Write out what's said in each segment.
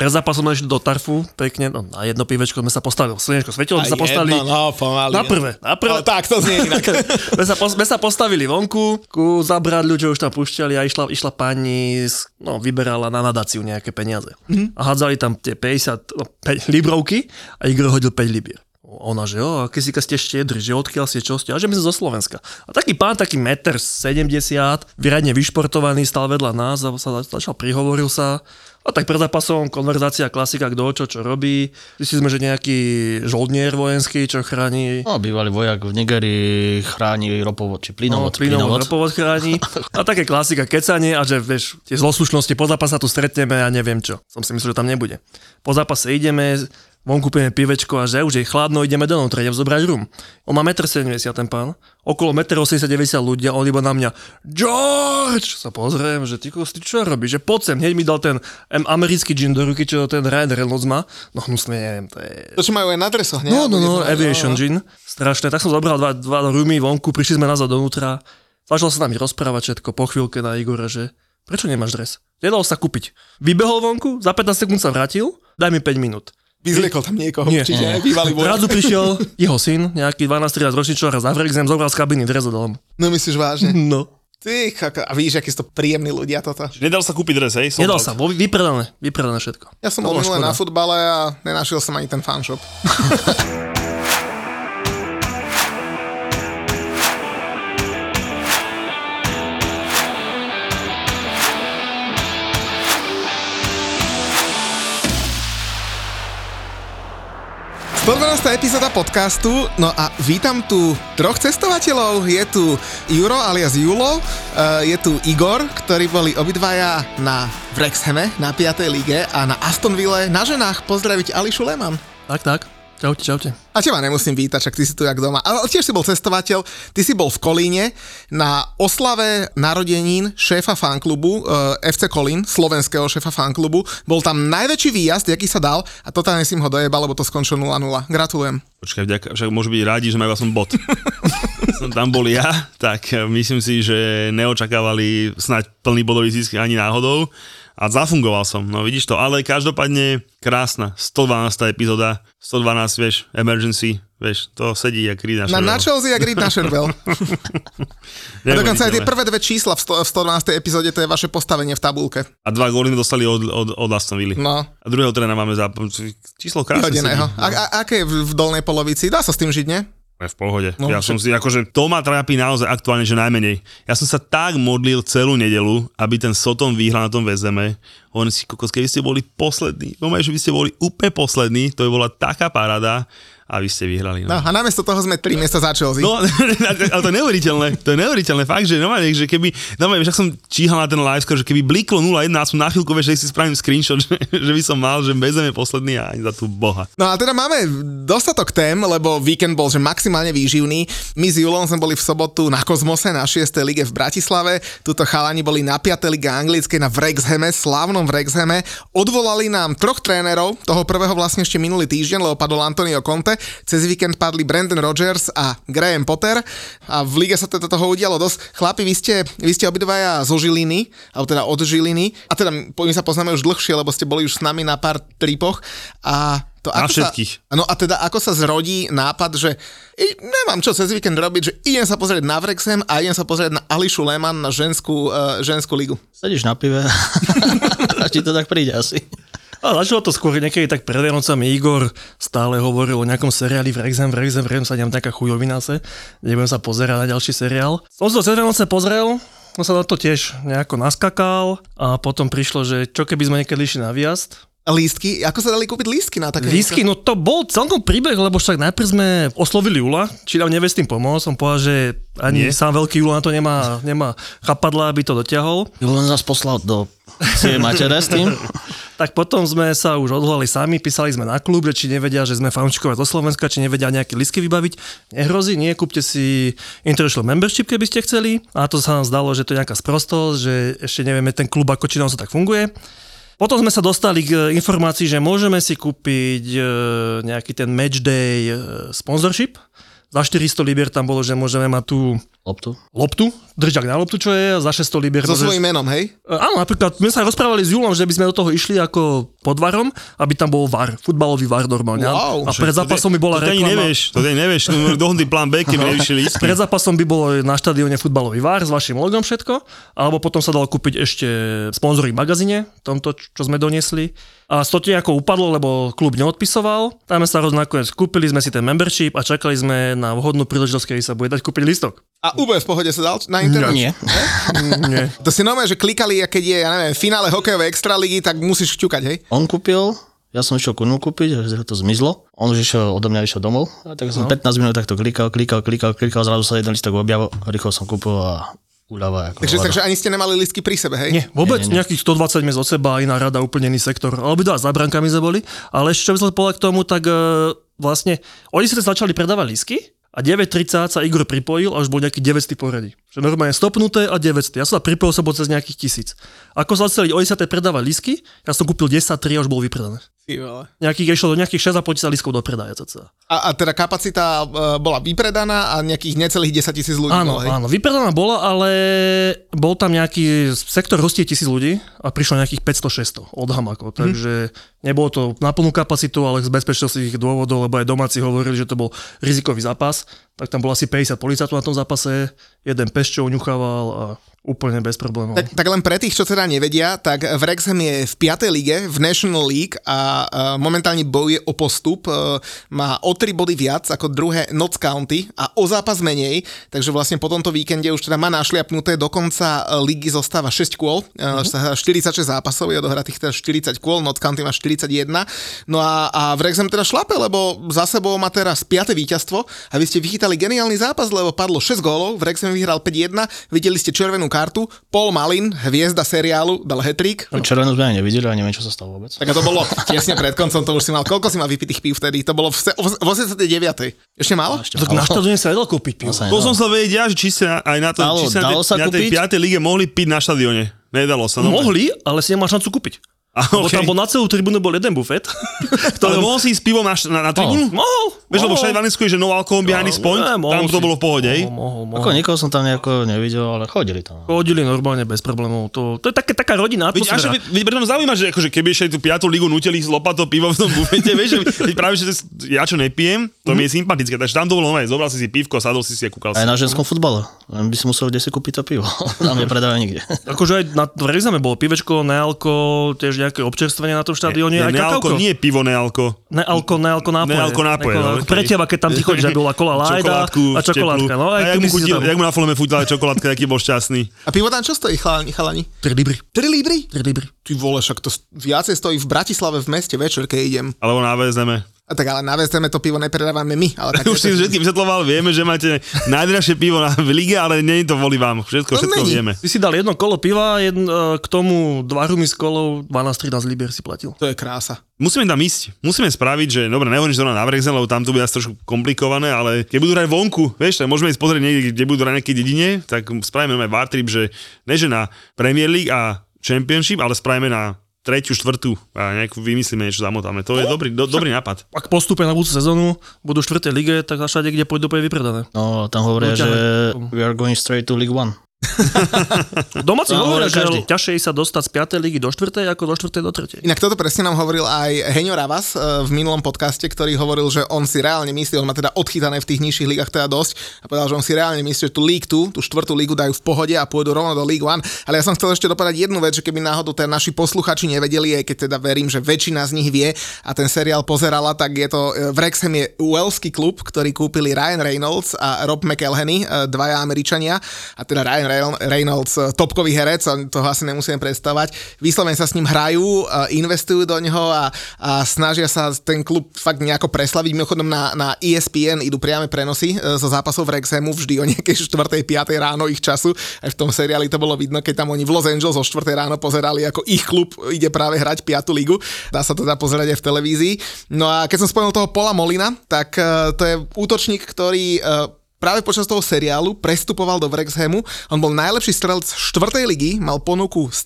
Pre zápas som ešte do Tarfu, pekne, no, na jedno pivečko sme sa postavili, slnečko svetilo, sme sa postavili Jedno, no, pomaly. na prvé, na prvé. No, tak to znie inak. sme, sa, sme sa postavili vonku, ku zabradľu, čo už tam pušťali a išla, išla pani, no, vyberala na nadáciu nejaké peniaze. Mm-hmm. A hádzali tam tie 50, no, 5 librovky a Igor hodil 5 libier. Ona, že jo, aké si ste štiedri, že odkiaľ ste, čo ste, a že my sme zo Slovenska. A taký pán, taký meter 70, vyradne vyšportovaný, stal vedľa nás a sa začal, prihovoril sa. A tak pred zápasom konverzácia, klasika, kto čo, čo robí. Zistili sme, že nejaký žoldnier vojenský, čo chráni No, bývalý vojak v Nigerii chráni ropovod, či plynovod. No, plynovod, ropovod chráni. A také klasika kecanie a že vieš, tie zloslušnosti, po zápase tu stretneme a neviem čo. Som si myslel, že tam nebude. Po zápase ideme, von kúpime pivečko a že už je chladno, ideme donútra, idem zobrať rum. On má 1,70 m ten pán, okolo 1,80 m 90 ľudí a on iba na mňa George! Sa pozriem, že ty ty čo robíš? Že poď sem, hneď mi dal ten americký gin do ruky, čo ten Ryan Reynolds má. No hnusne, neviem, to je... To, čo majú aj na dresoch, nie? No, no, no, Aviation Gin. Strašné. Tak som zobral dva, dva rumy vonku, prišli sme nazad donútra. Začal sa nami rozprávať všetko po chvíľke na Igora, že prečo nemáš dres? Nedalo sa kúpiť. Vybehol vonku, za 15 sekúnd sa vrátil, daj mi 5 minút. Vyzliekol tam niekoho, Nie. čiže aj bývalý vojak. Zrazu prišiel jeho syn, nejaký 12-13 ročný človek, zavrel zem, zobral z kabiny dres a dal mu. No myslíš vážne? No. Ty, kaka, a vidíš, akí sú to príjemní ľudia toto. Nedal sa kúpiť dres, hej? Sold Nedal sa, vo- vypredané, vypredané všetko. Ja som To bol minulé na futbale a nenašiel som ani ten fanshop. Spodvenosť epizóda podcastu, no a vítam tu troch cestovateľov. Je tu Juro alias Julo, eh, je tu Igor, ktorí boli obidvaja na Wrexhame na 5. lige a na Aston Ville na ženách pozdraviť Ališu Leman. Tak, tak. Čaute, čaute. A teba nemusím vítať, však ty si tu jak doma. Ale tiež si bol cestovateľ, ty si bol v Kolíne na oslave narodenín šéfa fanklubu uh, FC Kolín, slovenského šéfa fanklubu. Bol tam najväčší výjazd, aký sa dal a totálne si im ho dojebal, lebo to skončilo 0-0. Gratulujem. Počkaj, vďaka, však môžu byť rádi, že majú aspoň bod. Som tam bol ja, tak eh, myslím si, že neočakávali snáď plný bodový zisk ani náhodou a zafungoval som, no vidíš to, ale každopádne krásna, 112. epizóda, 112, vieš, emergency, vieš, to sedí jak krída. Na, na Chelsea a Grid na. A dokonca aj tie prvé dve čísla v, sto, v 112. epizóde, to je vaše postavenie v tabulke. A dva góly dostali od, od, od Aston Villa. No, A druhého trénera máme za číslo krásne vyhodeného. A, a, aké je v, v dolnej polovici? Dá sa s tým žiť, nie? Je v pohode. No, ja som si, akože, to ma trápi naozaj aktuálne, že najmenej. Ja som sa tak modlil celú nedelu, aby ten Sotom vyhral na tom väzeme. Hovorím si, kokos, keby ste boli poslední, no že by ste boli úplne poslední, to by bola taká paráda a vy ste vyhrali. No No. a namiesto toho sme 3 miesta za Chelsea. No, ale to je neuveriteľné, to je neuveriteľné, fakt, že normálne, že keby, normálne, však som číhal na ten live score, že keby bliklo 0-1 a som na chvíľku, že si spravím screenshot, že, že by som mal, že bezeme posledný a ani za tú boha. No a teda máme dostatok tém, lebo víkend bol že maximálne výživný. My s Julom sme boli v sobotu na Kozmose na 6. lige v Bratislave. Tuto chalani boli na 5. lige anglickej na Wrexhame, slávnom Wrexhame. Odvolali nám troch trénerov, toho prvého vlastne ešte minulý týždeň, lebo padol Antonio Conte. Cez víkend padli Brandon Rogers a Graham Potter. A v lige sa teda toho udialo dosť. Chlapi, vy ste, vy ste obidvaja zo Žiliny, alebo teda od Žiliny. A teda my sa poznáme už dlhšie, lebo ste boli už s nami na pár tripoch. A to Na ako všetkých. Sa, no a teda ako sa zrodí nápad, že i, nemám čo cez víkend robiť, že idem sa pozrieť na Wrexham a idem sa pozrieť na Ališu Lehmann na ženskú, uh, ženskú ligu. Sedíš na pive a ti to tak príde asi. A začalo to skôr niekedy tak pred Vianocami. Igor stále hovoril o nejakom seriáli Wrexham, Wrexham, Wrexham sa neviem taká chujovina se. Nebudem sa pozerať na ďalší seriál. Som to cez Vianoce pozrel, som sa na to tiež nejako naskakal a potom prišlo, že čo keby sme niekedy išli na výjazd lístky. Ako sa dali kúpiť lístky na také Lísky, no to bol celkom príbeh, lebo však najprv sme oslovili Jula, či nám nevie s tým pomôcť. Som povedal, že ani Nie. sám veľký Jula na to nemá, nemá chapadla, aby to dotiahol. Len nás poslal do si matere s tým. Tak potom sme sa už odvolali sami, písali sme na klub, že či nevedia, že sme fanúšikovia zo Slovenska, či nevedia nejaké lístky vybaviť. Nehrozí, nie, kúpte si International Membership, keby ste chceli. A to sa nám zdalo, že to je nejaká sprostosť, že ešte nevieme ten klub, ako či nám to tak funguje. Potom sme sa dostali k e, informácii, že môžeme si kúpiť e, nejaký ten match day e, sponsorship. Za 400 libier tam bolo, že môžeme mať tú Loptu. loptu, držak na loptu, čo je, a za 600 libier So môžeš- svojím menom, hej? E, Áno, napríklad my sa rozprávali s Julom, že by sme do toho išli ako pod varom, aby tam bol var, futbalový var normálne. Wow. a pred zápasom by bola to reklama. nevieš, to ty ani nevieš, to je dohodný plán B, nevyšli lístky. Pred zápasom by bolo na štadióne futbalový var s vašim logom všetko, alebo potom sa dalo kúpiť ešte sponzory v magazíne, tomto, čo sme doniesli. A 100 ako upadlo, lebo klub neodpisoval. Tam sme sa roz nakoniec kúpili sme si ten membership a čakali sme na vhodnú príležitosť, kedy sa bude dať kúpiť listok. A úplne v pohode sa dal na internet? Nie. Nie. To si normálne, že klikali, a keď je, ja neviem, finále hokejovej extraligy, tak musíš šťukať, hej? On kúpil, ja som išiel ku ňu kúpiť, že to zmizlo. On už išiel, odo mňa išiel domov. A tak som 15 minút takto klikal, klikal, klikal, klikal, zrazu sa jeden listok objavil, rýchlo som kúpil a uľava. Ako Takže, takže ani ste nemali listky pri sebe, hej? Nie, vôbec Nie, nie, nie. nejakých 120 miest od seba, iná rada, úplne iný sektor. Alebo dá, za brankami sme boli. Ale ešte čo by som povedal k tomu, tak e, vlastne oni si začali predávať lísky a 9.30 sa Igor pripojil a už bol nejaký 900 poradí. Že normálne stopnuté a 900. Ja som sa pripojil som bol cez nejakých tisíc. Ako sa začali o 10. predávať lísky, ja som kúpil 10, 3 a už bol vypredané. Nejakých išlo do nejakých 6,5 tisíc lístkov do predaja. cca. A, a teda kapacita e, bola vypredaná a nejakých necelých 10 tisíc ľudí Áno, bolo, hej? áno, vypredaná bola, ale bol tam nejaký sektor hostí tisíc ľudí a prišlo nejakých 500-600 od hamakov, takže nebolo to na plnú kapacitu, ale z bezpečnostných dôvodov, lebo aj domáci hovorili, že to bol rizikový zápas, tak tam bolo asi 50 policajtov na tom zápase, jeden pes, čo uňuchával a úplne bez problémov. Tak, tak len pre tých, čo teda nevedia, tak Wrexham je v 5. lige, v National League a uh, momentálne bojuje o postup. Uh, má o 3 body viac ako druhé Notts County a o zápas menej, takže vlastne po tomto víkende už teda má našliapnuté, do konca uh, ligy zostáva 6 kôl, uh, uh-huh. 46 zápasov, je odohratých teda 40 kôl, Notts County má 41. No a, a Wrexham teda šlape, lebo za sebou má teraz 5. víťazstvo a vy ste vychytali geniálny zápas, lebo padlo 6 gólov, Wrexham vyhral 5-1, videli ste červenú kartu, Paul Malin, hviezda seriálu, dal hetrik. Červenú sme ani nevideli a neviem, čo sa stalo vôbec. Tak a to bolo tesne pred koncom, to už si mal, koľko si mal vypitých pív vtedy? To bolo v, se- v 89. Ešte málo? Ešte tak na štadióne sa nedal kúpiť pivo. sa To nedalo. som sa vedieť ja, že či sa aj na to, Dalo- či sa, dalo na sa tej, na tej kúpiť? 5. lige mohli piť na štadióne. Nedalo sa. No. Mohli, ale si nemal šancu kúpiť. A, Lebo okay. tam bol na celú tribúnu bol jeden bufet. Ale mohol si ísť s pivom na, na, na tribúnu? Mohol. Vieš, lebo všade v Anglicku je, že no alcohol behind his point, Ne, tam to si. bolo v pohode? Mohol, mohol, mohol. Ako nikoho som tam nejako nevidel, ale chodili tam. Chodili normálne bez problémov. To, to je také, taká rodina atmosféra. veď, veď preto zaujíma, že akože keby ešte tú piatú ligu nutili z lopatou pivo v tom bufete, vieš, že práve, že ja čo nepijem, to mi je sympatické, takže tam to bolo nové, zobral si si pivko, sadol si si a kúkal si. Aj na ženskom futbale. Len by si musel kde si kúpiť to pivo. Tam nepredávajú nikde. Akože aj na v bolo pivečko, nealko, tiež nejaké občerstvenie na tom štadióne, aj nealko, kakauko. nie pivo, nealko. Nealko, nealko nápoje. Nealko nápoje, no, Nealko- okej. Pre teba, keď tam ty chodíš, aby bola kola lajda a čokoládka. No, aj a jak mu, tam. jak mu na foleme futala čokoládka, aký bol šťastný. A pivo tam čo stojí, chalani? chalani? 3 libry. 3 libry? 3 libry. Ty vole, však to viacej stojí v Bratislave v meste večer, keď idem. Alebo na VSM. A tak ale na VSM to pivo nepredávame my. Ale také, Už si všetkým vysvetloval, vieme, že máte najdražšie pivo na v lige, ale nie je to voli vám. Všetko, To všetko není. vieme. Ty si dal jedno kolo piva, jedn, e, k tomu dva rumy s kolou, 12-13 libier si platil. To je krása. Musíme tam ísť. Musíme spraviť, že dobre, nehovorím, že to na Vrexen, lebo tam to bude asi trošku komplikované, ale keď budú hrať vonku, vieš, tak môžeme ísť pozrieť niekde, kde budú hrať nejaké dedine, tak spravíme aj bar trip, že ne že na Premier League a Championship, ale spravíme na tretiu, štvrtú a nejak vymyslíme niečo, zamotáme. To je dobrý, do, dobrý nápad. Ak postupia na budúcu sezónu, budú v 4. lige, tak všade, kde pôjdu, bude vypredané. No, tam hovoria, že we are going straight to League One. Domáci No, hovoria, že každý. ťažšie sa dostať z 5. ligy do 4. ako do 4. do 3. Inak toto presne nám hovoril aj Heňo Ravas e, v minulom podcaste, ktorý hovoril, že on si reálne myslí, on má teda odchytané v tých nižších ligách teda dosť a povedal, že on si reálne myslí, že tú League 2, tú štvrtú ligu dajú v pohode a pôjdu rovno do League 1. Ale ja som chcel ešte dopadať jednu vec, že keby náhodou teda naši posluchači nevedeli, aj keď teda verím, že väčšina z nich vie a ten seriál pozerala, tak je to e, Wrexham je Walesky klub, ktorý kúpili Ryan Reynolds a Rob McElhenney, e, dvaja Američania a teda Ryan Reynolds, eh, topkový herec, toho asi nemusíme predstavať. Vyslovene sa s ním hrajú, eh, investujú do neho a, a snažia sa ten klub fakt nejako preslaviť. Mimochodom na, na E ESPN idú priame prenosy eh, zo zápasov v Rexhamu vždy o nejakej 4. 5. ráno ich času. Aj v tom seriáli to bolo vidno, keď tam oni v Los Angeles o 4. ráno pozerali, ako ich klub ide práve hrať 5. ligu. Dá sa to teda pozerať aj v televízii. No a keď som spomenul toho Pola Molina, tak to je útočník, ktorý práve počas toho seriálu prestupoval do Wrexhamu. On bol najlepší strelec 4. ligy, mal ponuku z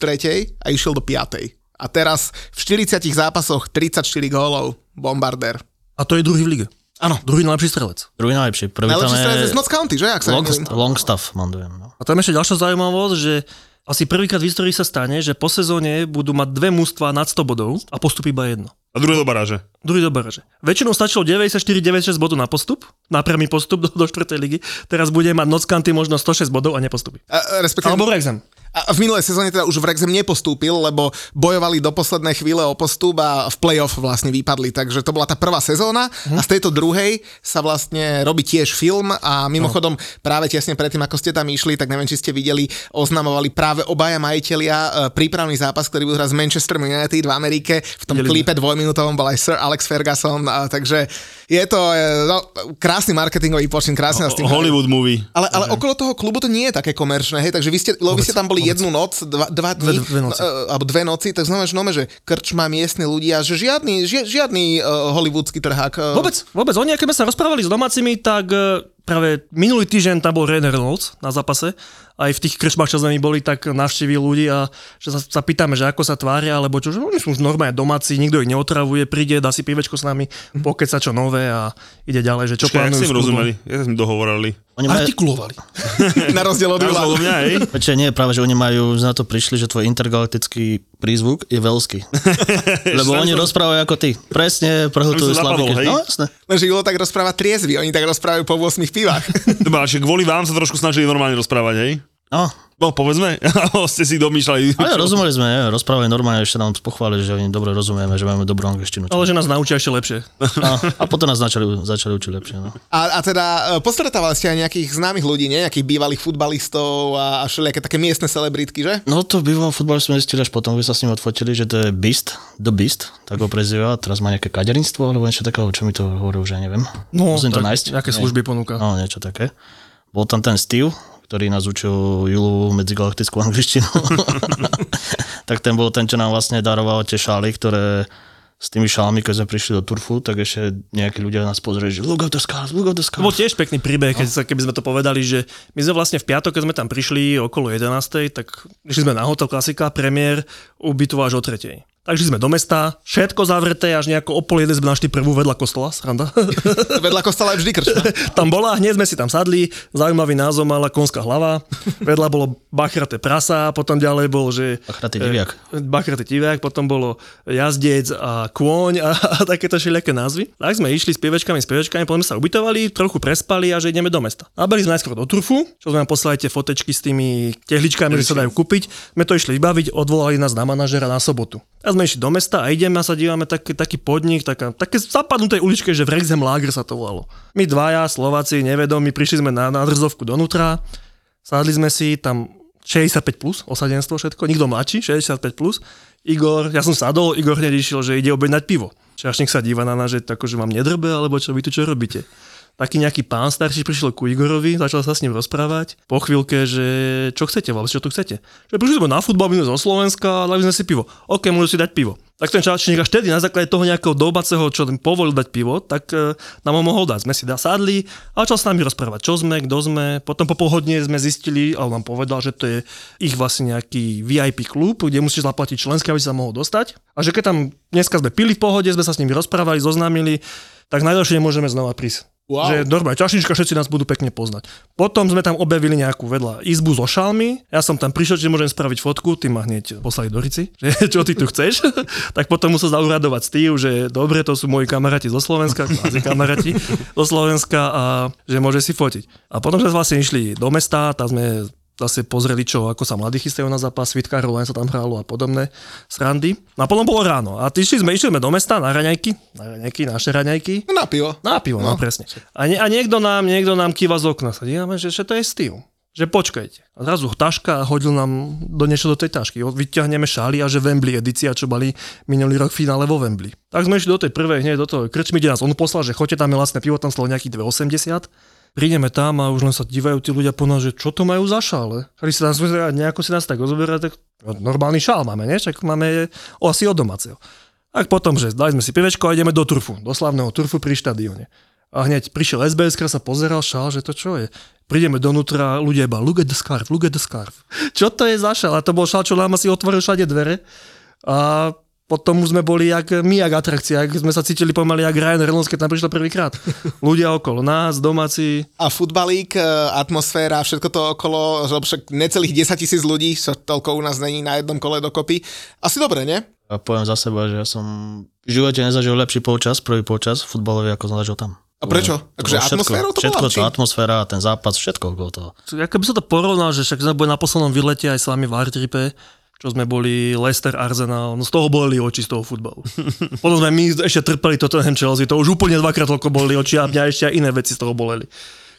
3. a išiel do 5. A teraz v 40 zápasoch 34 gólov. Bombardér. A to je druhý v lige. Áno. Druhý najlepší strelec. Druhý najlepší. Prvý tam Najlepší strelec je z Notts County, že? Ak sa long, nemýlim. Longstaff, mám dojem. No. A tam ešte ďalšia zaujímavosť, že asi prvýkrát v histórii sa stane, že po sezóne budú mať dve mužstva nad 100 bodov a postupí iba jedno. A druhé do baráže. Druhý do baráže. Väčšinou stačilo 94-96 bodov na postup, na priamy postup do, do 4. ligy. Teraz bude mať Notts County možno 106 bodov a nepostupí. A, respektíve, Alebo Wrexham. a v minulej sezóne teda už Wrexham nepostúpil, lebo bojovali do poslednej chvíle o postup a v playoff vlastne vypadli. Takže to bola tá prvá sezóna a z tejto druhej sa vlastne robí tiež film a mimochodom práve tesne predtým, ako ste tam išli, tak neviem, či ste videli, oznamovali práve obaja majiteľia e, prípravný zápas, ktorý budú hrať z Manchester United v Amerike. V tom Videli klipe dvojminútovom bol aj Sir Alex Ferguson, a, takže je to e, no, krásny marketingový počin, krásne s tým. Hollywood movie. Ale, ale okolo toho klubu to nie je také komerčné, hej, takže vy ste, lebo vy ste tam boli jednu noc, dva, dva dní, Dve- dve noci. no, alebo dve noci, tak znamená, že, nome, že krčma miestni ľudia, že žiadny, ži, žiadny uh, hollywoodský trhák. Uh, Vôbec, vôbec. Oni, keď sme sa rozprávali s domácimi, tak e, práve minulý týždeň tam bol Ryan Reynolds na zápase. Aj v tých krčmách, čo sme my boli, tak navštívili ľudí a že sa, sa pýtame, že ako sa tvária, alebo čo, že oni sú už normálne domáci, nikto ich neotravuje, príde, dá si pivečko s nami, pokeca čo nové a ide ďalej, že čo jak plánujú si s im klubom. rozumeli? Jak sme dohovorali? Oni majú, Artikulovali. na rozdiel od mňa, hej? Počkaj, nie, práve, že oni majú, na to prišli, že tvoj intergalaktický prízvuk je veľský. Lebo oni rozprávajú ako ty. Presne, prehltujú slabiky. hej? No jasné. Lenže Julo tak rozpráva triezvy, oni tak rozprávajú po 8 pivách. Dobre, kvôli vám sa trošku snažili normálne rozprávať, hej? No, No, povedzme, ste si domýšľali. ale rozumeli sme, ne? rozprávali normálne, ešte nám pochválili, že oni dobre rozumieme, že máme dobrú angličtinu. Ale že nás naučia ešte lepšie. No, a potom nás začali, začali učiť lepšie. No. A, a teda e, postretávali ste aj nejakých známych ľudí, nie? Nejakých bývalých futbalistov a, a všelijaké také miestne celebritky, že? No to býval futbal sme zistili až potom, keď sa s ním odfotili, že to je Beast, The Beast, tak ho prezýva, teraz má nejaké kaderinstvo alebo niečo takého, čo mi to hovorí, už ja neviem. Musím to tak nájsť. Nejaké služby ponúka. No, niečo také. Bol tam ten Steve, ktorý nás učil Julovú medzigalaktickú angličtinu. tak ten bol ten, čo nám vlastne daroval tie šály, ktoré s tými šálmi, keď sme prišli do Turfu, tak ešte nejakí ľudia nás pozreli, že look at the scars, look at the To bol tiež pekný príbeh, keď sa, keby sme to povedali, že my sme vlastne v piatok, keď sme tam prišli okolo 11. tak išli sme na hotel klasika, premiér, až o 3. Takže sme do mesta, všetko zavreté, až nejako o pol jeden sme našli prvú vedľa kostola, sranda. Vedľa kostola je vždy krčma. tam bola, hneď sme si tam sadli, zaujímavý názov mala konská hlava, vedľa bolo bachraté prasa, potom ďalej bol, že... Bachratý diviak. E, Bachratý diviak, potom bolo jazdec a kôň a, a takéto všelijaké názvy. Tak sme išli s pievečkami, s pievečkami, potom sme sa ubytovali, trochu prespali a že ideme do mesta. Nabeli sme najskôr do Turfu, čo sme nám poslali tie fotečky s tými tehličkami, že sa dajú kúpiť. Sme to išli vybaviť, odvolali nás na manažera na sobotu. A sme išli do mesta a ideme a sa dívame taký, taký podnik, taká, také zapadnuté uličke, že Wrexham Lager sa to volalo. My dvaja, Slováci, nevedomí, prišli sme na, na drzovku donútra, sadli sme si tam 65 plus, osadenstvo všetko, nikto mladší, 65 plus. Igor, ja som sadol, Igor hneď išiel, že ide objednať pivo. Čašník sa díva na nás, že tako, že vám nedrbe, alebo čo vy tu čo robíte. Taký nejaký pán starší prišiel ku Igorovi, začal sa s ním rozprávať. Po chvíľke, že čo chcete, vôbec čo tu chcete? Že prišli sme na futbal, my sme zo Slovenska dali sme si pivo. OK, môžu si dať pivo. Tak ten čašník až vtedy na základe toho nejakého dobaceho, čo im povolil dať pivo, tak e, nám ho mohol dať. Sme si dá sadli a začal s nami rozprávať, čo sme, kto sme. Potom po polhodine sme zistili, a on nám povedal, že to je ich vlastne nejaký VIP klub, kde musíš zaplatiť členské, aby sa mohol dostať. A že keď tam dneska sme pili v pohode, sme sa s nimi rozprávali, zoznámili, tak najlepšie nemôžeme znova prísť. Wow. Že normálne, čašnička, všetci nás budú pekne poznať. Potom sme tam objavili nejakú vedľa izbu so šalmi. Ja som tam prišiel, že môžem spraviť fotku, ty ma hneď poslali do Rici, že čo ty tu chceš. tak potom musel zauradovať Steve, že dobre, to sú moji kamaráti zo Slovenska, kvázi kamaráti zo Slovenska a že môže si fotiť. A potom sme vlastne išli do mesta, tam sme zase pozreli, čo, ako sa mladí chystajú na zápas, Svitkárov, len sa tam hralo a podobné srandy. No a potom bolo ráno. A išli sme, išli sme do mesta na raňajky, na raňajky, naše raňajky. No na pivo. Na pivo, no, no presne. A, nie, a niekto nám, niekto nám kýva z okna. Sa dívame, že, že to je Steve. že počkajte. A zrazu taška a hodil nám do niečo do tej tašky. Vyťahneme šály a že Wembley edícia, čo mali minulý rok v finále vo Wembley. Tak sme išli do tej prvej, hneď do toho krčmy, kde nás on poslal, že choďte tam je vlastné pivo, tam stalo nejakých 2,80. Prídeme tam a už len sa dívajú tí ľudia po nás, že čo to majú za šále. Keď si nás nejako si nás tak ozoberá, tak normálny šál máme, nie? Čak máme o, asi od domáceho. Tak potom, že dali sme si pivečko a ideme do turfu, do slavného turfu pri štadióne. A hneď prišiel SBS, sa pozeral šál, že to čo je. Prídeme donútra, ľudia iba look at the scarf, look at the scarf. Čo to je za šál? A to bol šál, čo nám asi otvoril všade dvere. A potom už sme boli jak my, jak atrakcia, jak sme sa cítili pomaly jak Ryan Reynolds, keď tam prišiel prvýkrát. Ľudia okolo nás, domáci. A futbalík, e, atmosféra, všetko to okolo, že však necelých 10 tisíc ľudí, čo toľko u nás není na jednom kole dokopy. Asi dobre, nie? A poviem za seba, že ja som v živote nezažil lepší polčas, prvý polčas futbalový, ako som zažil tam. A prečo? Akože atmosférou to všetko, bola? to atmosféra, ten zápas, všetko bolo to. Ako by sa to porovnal, že však sme boli na poslednom výlete aj s vami v Artripe, čo sme boli Leicester Arsenal, no z toho boleli oči z toho futbalu. Potom sme my ešte trpeli toto Chelsea, to už úplne dvakrát toľko boleli oči a mňa ešte aj iné veci z toho boleli.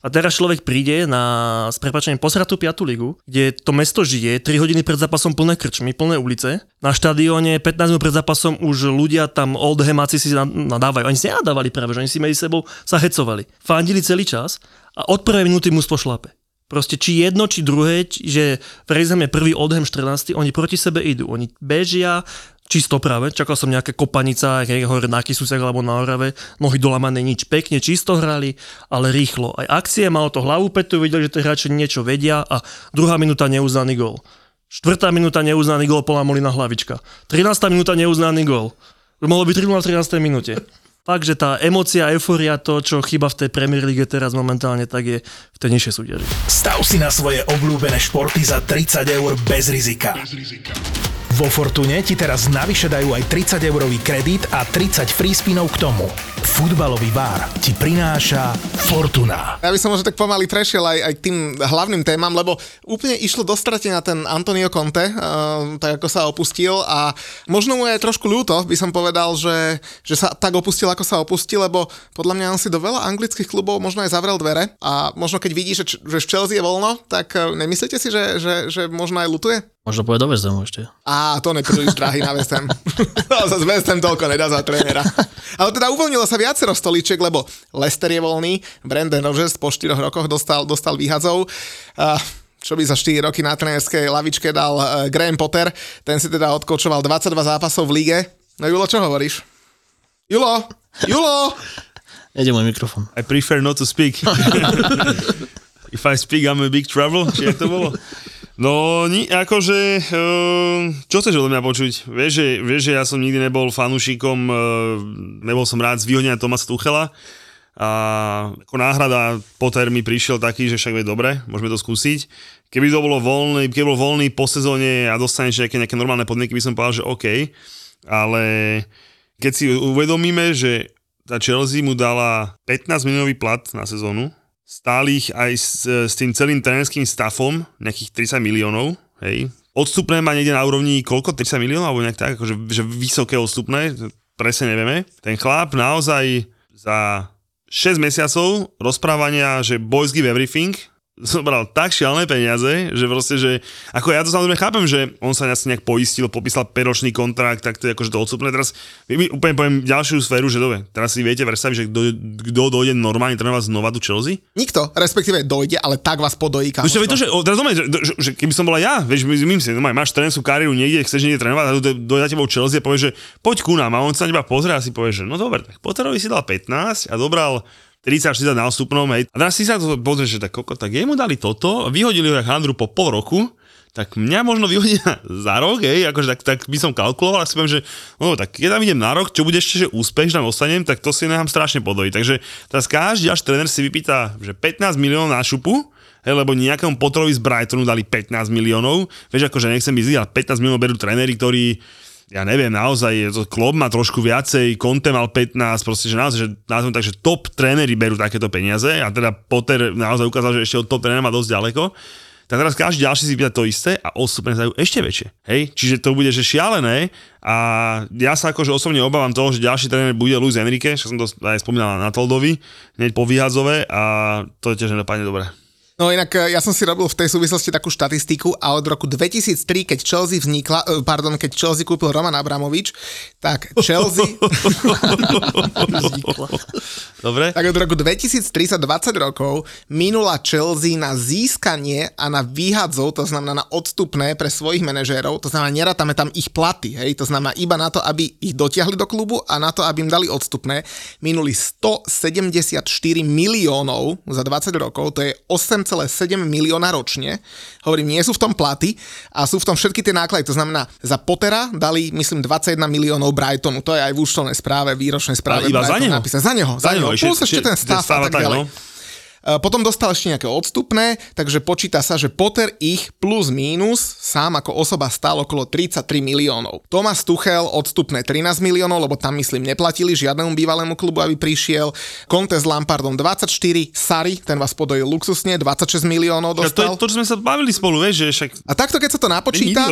A teraz človek príde na, s prepačením, posratú 5. ligu, kde to mesto žije, 3 hodiny pred zápasom plné krčmy, plné ulice. Na štadióne 15 minút pred zápasom už ľudia tam oldhemáci si nadávajú. Oni si nenadávali práve, že oni si medzi sebou sa hecovali. Fandili celý čas a od prvej minúty mužstvo šlape. Proste či jedno, či druhé, že Frejzem je prvý Oldham 14, oni proti sebe idú. Oni bežia, čisto práve, čakal som nejaké kopanica, hore na Kisusiach alebo na Orave, nohy dolamané, nič pekne, čisto hrali, ale rýchlo. Aj akcie, malo to hlavu petu, videli, že tie hráči niečo vedia a druhá minúta neuznaný gol. Štvrtá minúta neuznaný gol, Pola hlavička. 13. minúta neuznaný gol. Mohlo byť 3 v 13. minúte. Fakt, že tá emocia, euforia, to, čo chyba v tej Premier League teraz momentálne, tak je v tej nižšej súťaži. Stav si na svoje obľúbené športy za 30 eur bez rizika. Bez rizika. Vo Fortune ti teraz navyše dajú aj 30 eurový kredit a 30 free spinov k tomu. Futbalový bar ti prináša Fortuna. Ja by som možno tak pomaly prešiel aj, aj k tým hlavným témam, lebo úplne išlo do na ten Antonio Conte, uh, tak ako sa opustil a možno mu je trošku ľúto, by som povedal, že, že sa tak opustil, ako sa opustil, lebo podľa mňa on si do veľa anglických klubov možno aj zavrel dvere a možno keď vidí, že, že v Chelsea je voľno, tak uh, nemyslíte si, že, že, že možno aj lutuje? Možno povedať do West Hamu ešte. Á, to nepríliš drahý na West Ham. to sa z West Ham toľko nedá za trénera. Ale teda uvoľnilo sa viacero stoličiek, lebo Lester je voľný, Brandon Rogers po 4 rokoch dostal, dostal výhadzov. Uh, čo by za 4 roky na trénerskej lavičke dal uh, Graham Potter. Ten si teda odkočoval 22 zápasov v lige. No Julo, čo hovoríš? Julo! Julo! Nede môj mikrofón. I prefer not to speak. If I speak, I'm a big trouble. Či to bolo? No, ni, akože, uh, čo chceš odo mňa počuť? Vieš že, vieš, že ja som nikdy nebol fanúšikom, uh, nebol som rád z vyhodenia Tomasa Tuchela a ako náhrada Potter mi prišiel taký, že však je dobre, môžeme to skúsiť. Keby to bolo voľný, keby bol voľný po sezóne a dostaneš nejaké, nejaké normálne podmienky, by som povedal, že OK, ale keď si uvedomíme, že tá Chelsea mu dala 15 miliónový plat na sezónu, stálych aj s, s tým celým trénerským stafom, nejakých 30 miliónov, hej. Odstupné má niekde na úrovni koľko? 30 miliónov, alebo nejak tak, akože že vysoké odstupné, presne nevieme. Ten chlap naozaj za 6 mesiacov rozprávania, že boys give everything, zobral tak šialené peniaze, že proste, že ako ja to samozrejme chápem, že on sa asi nejak poistil, popísal peročný kontrakt, tak to je akože to odsúpne. Teraz my úplne poviem ďalšiu sféru, že dobe, teraz si viete predstaviť, že kto, dojde normálne trénovať znova do Chelsea? Nikto, respektíve dojde, ale tak vás podojí No, to, že, teraz domaj, že, že, že, keby som bola ja, vieš, my si, no, máš trénerskú kariéru niekde, chceš niekde trénovať a dojde tebou Chelsea a povie, že poď ku nám a on sa na teba pozrie a si povie, že no dobre, tak Potterovi si dal 15 a dobral 30 na nástupnom, hej. A teraz si sa to pozrie, že tak koko, tak jemu dali toto, vyhodili ho Handru po pol roku, tak mňa možno vyhodia za rok, hej, akože tak, tak by som kalkuloval a si poviem, že no tak keď tam idem na rok, čo bude ešte, že úspech, tam ostanem, tak to si nechám strašne podojiť. Takže teraz každý až tréner si vypýta, že 15 miliónov na šupu, hej, lebo nejakému Potrovi z Brightonu dali 15 miliónov, vieš, akože nechcem byť zlý, ale 15 miliónov berú tréneri, ktorí ja neviem, naozaj, klub má trošku viacej, Conte mal 15, proste, že naozaj, že nazvem tak, že top tréneri berú takéto peniaze a teda Potter naozaj ukázal, že ešte od top trénera má dosť ďaleko. Tak teraz každý ďalší si pýta to isté a odstupné dajú ešte väčšie. Hej? Čiže to bude že šialené a ja sa akože osobne obávam toho, že ďalší tréner bude Luis Enrique, čo som to aj spomínal na Toldovi, hneď po vyhadzove a to tiež nedopadne dobre. No inak e, ja som si robil v tej súvislosti takú štatistiku a od roku 2003, keď Chelsea vznikla, e, pardon, keď Chelsea kúpil Roman Abramovič, tak Chelsea, Dobre? tak od roku 2003 sa 20 rokov minula Chelsea na získanie a na výhadzov, to znamená na odstupné pre svojich manažérov, to znamená nerátame tam ich platy, hej, to znamená iba na to, aby ich dotiahli do klubu a na to, aby im dali odstupné, minuli 174 miliónov za 20 rokov, to je 8,7 milióna ročne. Hovorím, nie sú v tom platy a sú v tom všetky tie náklady, to znamená za Pottera dali, myslím, 21 miliónov Brightonu, to je aj v účtovnej správe, výročnej správe. Ale iba za Brighton neho? napísané. Za neho, za, Za neho. neho, Plus ešte- ten stav a tak, ďalej. no. E, Potom dostal ešte nejaké odstupné, takže počíta sa, že Potter ich plus mínus sám ako osoba stál okolo 33 miliónov. Thomas Tuchel odstupné 13 miliónov, lebo tam myslím neplatili žiadnemu bývalému klubu, aby prišiel. Conte s Lampardom 24, Sari, ten vás podojil luxusne, 26 miliónov To je dostal. to, čo sme sa bavili spolu, vieš, že však A takto keď sa to napočíta,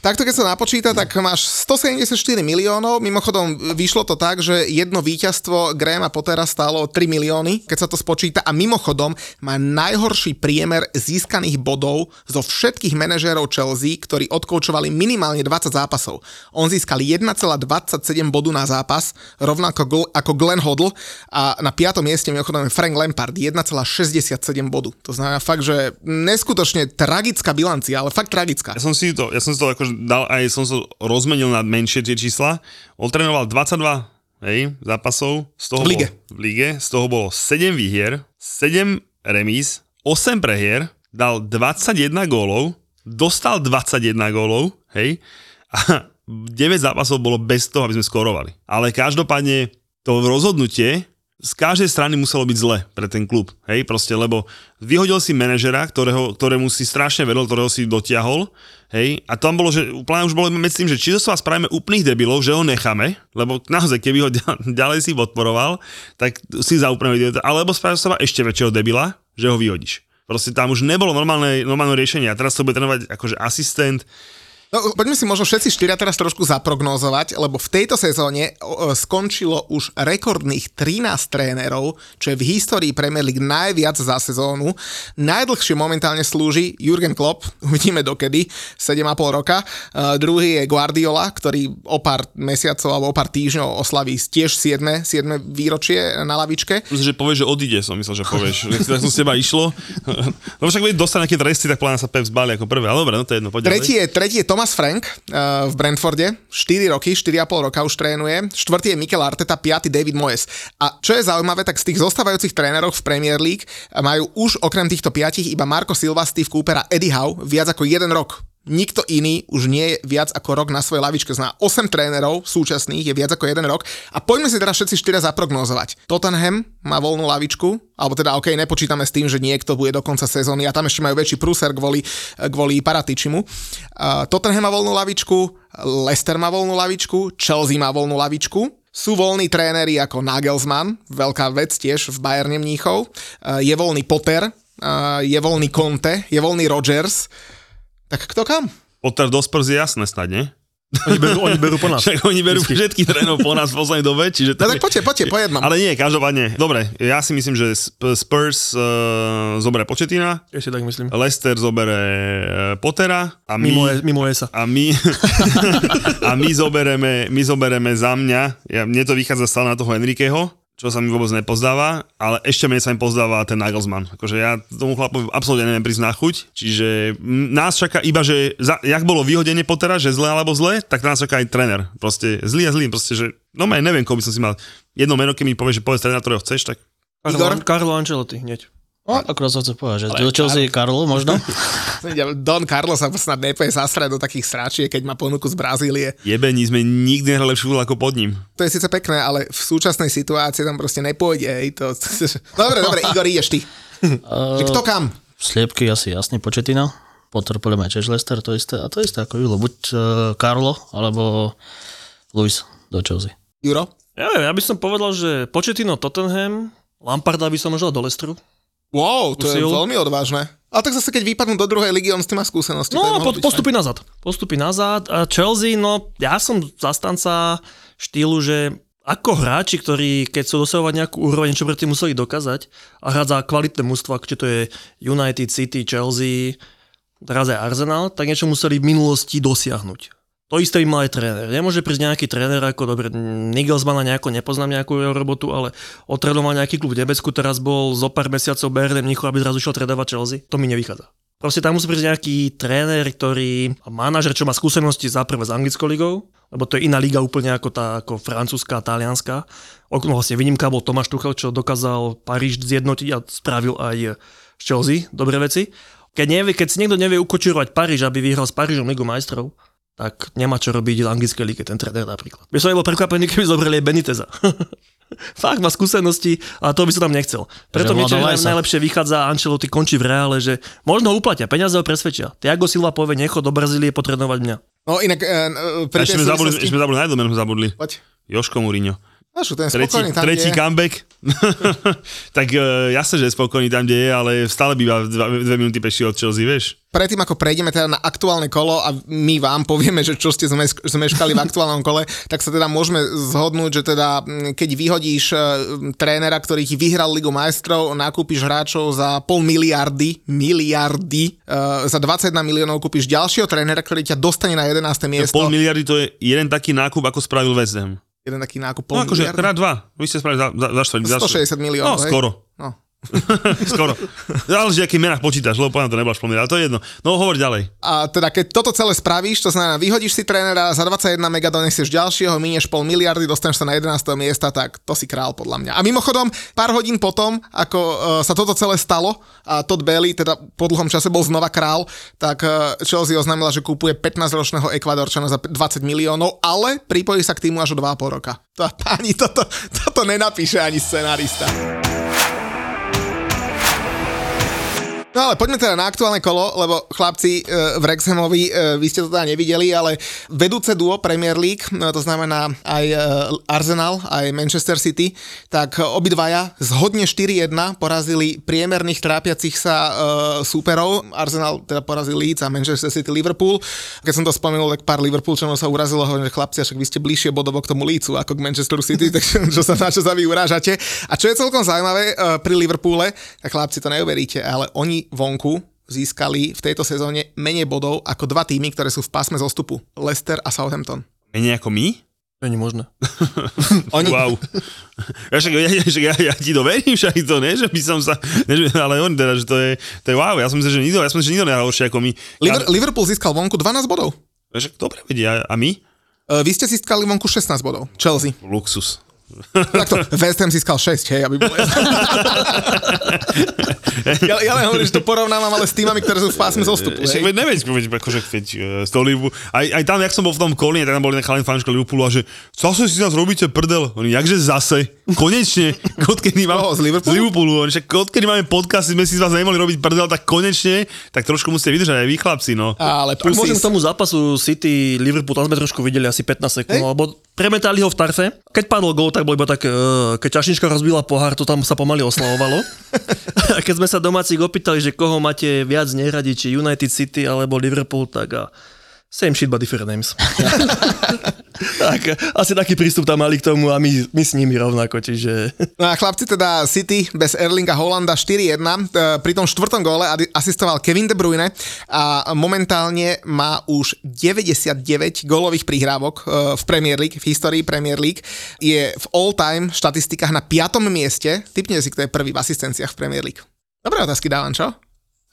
takto keď sa napočíta, tak máš 174 miliónov, mimochodom vyšlo to tak, že jedno víťazstvo Grahama Pottera stálo 3 milióny, keď sa to spočíta a mimochodom má najhorší priemer získaných bodov zo všetkých manažérov Chelsea, ktorí odkoučovali minimálne 20 zápasov. On získal 1,27 bodu na zápas, rovnako ako Glenn Hoddle a na piatom mieste mimochodom je Frank Lampard 1,67 bodu. To znamená fakt, že neskutočne tragická bilancia, ale fakt tragická. ja som si to, ja som si to akože dal, aj som to rozmenil na menšie tie čísla. On trénoval 22 hej, zápasov, z toho V lige. Bolo, v lige, z toho bolo 7 výhier, 7 remíz, 8 prehier, dal 21 gólov, dostal 21 gólov, hej, a 9 zápasov bolo bez toho, aby sme skorovali. Ale každopádne to rozhodnutie z každej strany muselo byť zle pre ten klub, hej, proste, lebo vyhodil si manažera, ktorého, ktorému si strašne veril, ktorého si dotiahol, hej, a tam bolo, že úplne už bolo medzi tým, že či to sa spravíme úplných debilov, že ho necháme, lebo naozaj, keby ho ďa- ďalej si podporoval, tak si za úplne idiota, alebo spravil sa ešte väčšieho debila, že ho vyhodíš. Proste tam už nebolo normálne, normálne riešenie a teraz to bude trénovať akože asistent, No, poďme si možno všetci štyria teraz trošku zaprognózovať, lebo v tejto sezóne skončilo už rekordných 13 trénerov, čo je v histórii Premier League najviac za sezónu. Najdlhšie momentálne slúži Jurgen Klopp, uvidíme dokedy, 7,5 roka. Uh, druhý je Guardiola, ktorý o pár mesiacov alebo o pár týždňov oslaví tiež 7, 7 výročie na lavičke. Myslím, že povieš, že odíde, som myslel, že povieš. tak som z teba išlo. No však dostať nejaké tresty, tak plána sa Pep zbali ako prvé. Ale dobre, no to je jedno, poď Tretí je, tretí je Thomas Frank uh, v Brentforde, 4 roky, 4,5 roka už trénuje. Štvrtý je Mikel Arteta, piatý David Moyes. A čo je zaujímavé, tak z tých zostávajúcich trénerov v Premier League majú už okrem týchto piatich iba Marco Silva, Steve Cooper a Eddie Howe viac ako jeden rok. Nikto iný už nie je viac ako rok na svojej lavičke. Zná 8 trénerov súčasných, je viac ako jeden rok. A poďme si teraz všetci štyria zaprognozovať. Tottenham má voľnú lavičku, alebo teda OK, nepočítame s tým, že niekto bude do konca sezóny a tam ešte majú väčší prúser kvôli, kvôli Paratičimu. Uh, Tottenham má voľnú lavičku, Leicester má voľnú lavičku, Chelsea má voľnú lavičku. Sú voľní tréneri ako Nagelsmann, veľká vec tiež v Bayerne Mníchov. Uh, je voľný Potter, uh, je voľný Conte, je voľný Rodgers. Tak kto kam? Potter do Spurs je jasné snad, nie? Oni berú, oni berú po nás. Však oni berú všetky trénov po nás v poslednej dobe, čiže No tak poďte, poďte, po jednom. Ale nie, každopádne. Dobre, ja si myslím, že Sp- Spurs uh, zoberie Početina, Ešte tak myslím. Leicester zoberie uh, Pottera a my... Mimo, mimo ESA. a my, a my zobereme, my zobereme za mňa, ja, mne to vychádza stále na toho Enriqueho, čo sa mi vôbec nepozdáva, ale ešte menej sa mi pozdáva ten Nagelsmann. Akože ja tomu chlapovi absolútne neviem prísť na chuť, čiže nás čaká iba, že za, jak bolo vyhodenie Pottera, že zle alebo zle, tak nás čaká aj tréner. Proste zlý a zlý, proste, že no ja neviem, koho by som si mal. Jedno meno, keď mi povieš, že povedz trénera, ktorého chceš, tak Igor? Carlo Ancelotti, hneď. No, akorát som chcel povedať, že do Chelsea Karlo možno. Don Carlos sa snad nepoje zastrať do takých sráčiek, keď má ponuku z Brazílie. jebení sme nikdy nehrali futbal ako pod ním. To je síce pekné, ale v súčasnej situácii tam proste nepôjde. Hej, to... Dobre, dobre, Igor, ideš ty. Že kto kam? Sliepky asi jasný početina. Potter podľa mňa tiež Leicester, to isté. A to isté ako Julo. Buď uh, Karlo, alebo Luis do Chelsea. Juro? Ja ja by som povedal, že Početino Tottenham, Lamparda by som možno do Lestru. Wow, to je Skúsil. veľmi odvážne. Ale tak zase, keď vypadnú do druhej ligy, on s tým má skúsenosti. No je a mohlo po, byť postupy nazad. Postupy nazad. A Chelsea, no ja som zastanca štýlu, že ako hráči, ktorí keď sú dosahovať nejakú úroveň, čo predtým museli dokázať a hrať za kvalitné mužstva, či to je United, City, Chelsea, teraz aj Arsenal, tak niečo museli v minulosti dosiahnuť. To isté by mal aj tréner. Nemôže prísť nejaký tréner, ako dobre, Nigelsmana nejako nepoznám nejakú jeho robotu, ale otredoval nejaký klub v Nebecku, teraz bol zo pár mesiacov Bayern Mnichu, aby zrazu šiel trédovať Chelsea. To mi nevychádza. Proste tam musí prísť nejaký tréner, ktorý, manažer, čo má skúsenosti za prvé s anglickou ligou, lebo to je iná liga úplne ako tá ako francúzska, talianská. No vlastne výnimka bol Tomáš Tuchel, čo dokázal Paríž zjednotiť a spravil aj z Chelsea dobré veci. Keď, nevie, keď si niekto nevie ukočirovať Paríž, aby vyhral s Parížom Ligu majstrov, tak nemá čo robiť v anglickej lige, ten tréner napríklad. By som bol prekvapený, keby zobrali aj Beniteza. Fakt má skúsenosti, ale to by som tam nechcel. Preto mi najlepšie vychádza Ancelotti končí v reále, že možno ho uplatia, peniaze ho presvedčia. Tiago Silva povie, necho do Brazílie potrenovať mňa. No inak... Uh, uh, ešte sme zabudli, ešte sme zabudli, na zabudli. Poď. Joško Mourinho. Našu, ten tretí, tam, tretí comeback. tak uh, jasne, že je spokojný tam, kde je, ale stále býva dve, dve minúty peši od Chelsea, vieš. Predtým, ako prejdeme teda na aktuálne kolo a my vám povieme, že čo ste zmeškali v aktuálnom kole, tak sa teda môžeme zhodnúť, že teda keď vyhodíš uh, trénera, ktorý ti vyhral Ligu majstrov, nakúpiš hráčov za pol miliardy, miliardy, uh, za 21 miliónov kúpiš ďalšieho trénera, ktorý ťa dostane na 11. miesto. Pol miliardy to je jeden taký nákup, ako spravil West Ham jeden taký nákup pol No akože krát dva. Vy ste spravili za, za, za, za 160 miliónov. No, skoro. No. Skoro. Záleží, aký menách počítaš, lebo poviem, to nebola šplný, ale to je jedno. No hovor ďalej. A teda keď toto celé spravíš, to znamená, vyhodíš si trénera, za 21 mega donesieš ďalšieho, minieš pol miliardy, dostaneš sa na 11. miesta, tak to si král podľa mňa. A mimochodom, pár hodín potom, ako uh, sa toto celé stalo a Todd Bailey, teda po dlhom čase bol znova král, tak uh, Chelsea oznámila, že kúpuje 15-ročného Ekvadorčana za 20 miliónov, ale pripojí sa k týmu až o 2,5 roka. To, pani, toto, toto nenapíše ani scenárista. No ale poďme teda na aktuálne kolo, lebo chlapci e, v Rexhamovi, e, vy ste to teda nevideli, ale vedúce duo Premier League, no, to znamená aj e, Arsenal, aj Manchester City, tak obidvaja zhodne 4-1 porazili priemerných trápiacich sa súperov. Arsenal teda porazil Leeds a Manchester City Liverpool. Keď som to spomenul, tak pár Liverpoolčanov sa urazilo, že chlapci, však vy ste bližšie bodovo k tomu Leedsu ako k Manchester City, takže čo sa na čo sa vy urážate. A čo je celkom zaujímavé pri Liverpoole, tak chlapci to neuveríte, ale oni vonku získali v tejto sezóne menej bodov ako dva týmy, ktoré sú v pásme zostupu. Leicester a Southampton. Menej ako my? Není možné. Oni... Wow. Ja, však, ja, ja, ja, ti to verím, však to nie, že by som sa, ne, ale on teda, že to je, to je wow, ja som myslel, že nikto, ja som myslel, že nikto ako my. Liver, Liverpool získal vonku 12 bodov. Však dobre vedia, a my? Uh, vy ste získali vonku 16 bodov, Chelsea. Luxus. Takto, West Ham získal 6, hej, aby bolo ja, ja len hovorím, že to porovnávam ale s týmami, ktoré sú v pásme zostupu. Však veď neveď, veď, akože keď z toho Liverpoolu, aj, aj tam, jak som bol v tom kolíne, tak tam boli chalani fanúška Liverpoolu a že zase si nás robíte prdel. Oni, jakže zase? Konečne, odkedy máme... z Liverpoolu? Z Liverpoolu. Oni, však odkedy máme podcast, sme si z vás nemohli robiť prdel, tak konečne, tak trošku musíte vydržať aj vy chlapci, no. Ale tak môžem k tomu zápasu City Liverpool, tam sme trošku videli asi 15 sekúnd, lebo premetali ho v tarfe. Keď padol gol, tak bol iba tak, uh, keď čašnička rozbila pohár, to tam sa pomaly oslavovalo. a keď sme sa domácich opýtali, že koho máte viac neradi, či United City alebo Liverpool, tak a same shit but different names. tak, asi taký prístup tam mali k tomu a my, my s nimi rovnako, čiže... No a chlapci teda City bez Erlinga Holanda 4-1, e, pri tom štvrtom gole asistoval Kevin De Bruyne a momentálne má už 99 gólových prihrávok e, v Premier League, v histórii Premier League. Je v all-time štatistikách na 5. mieste. Typne si, kto je prvý v asistenciách v Premier League. Dobré otázky dávam, čo?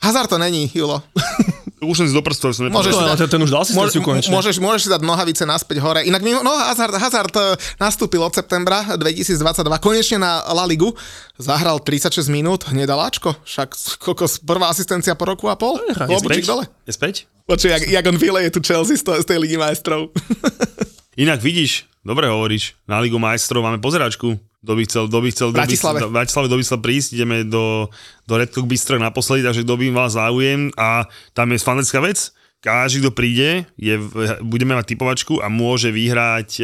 Hazard to není, Julo. Už som si do prstov, som môžeš no, dať, ten už dal asistenciu konečne. Môžeš, môžeš si dať nohavice naspäť hore. Inak no, Hazard, Hazard eh, nastúpil od septembra 2022 konečne na La Ligu. Zahral 36 minút, nedaláčko. Však kokos, prvá asistencia po roku a pol. Je dole. Je späť? Počuj, jak, jak on vyleje tu Chelsea z, to, z tej Ligy majstrov. Inak vidíš, dobre hovoríš, na Ligu majstrov máme pozeračku. Kto by chcel, kto by chcel. Do, Bratislave, kto by chcel prísť, ideme do, do Red Cook Bistro naposledy, takže kto by mal záujem a tam je fantastická vec, každý, kto príde, je, budeme mať typovačku a môže vyhrať e,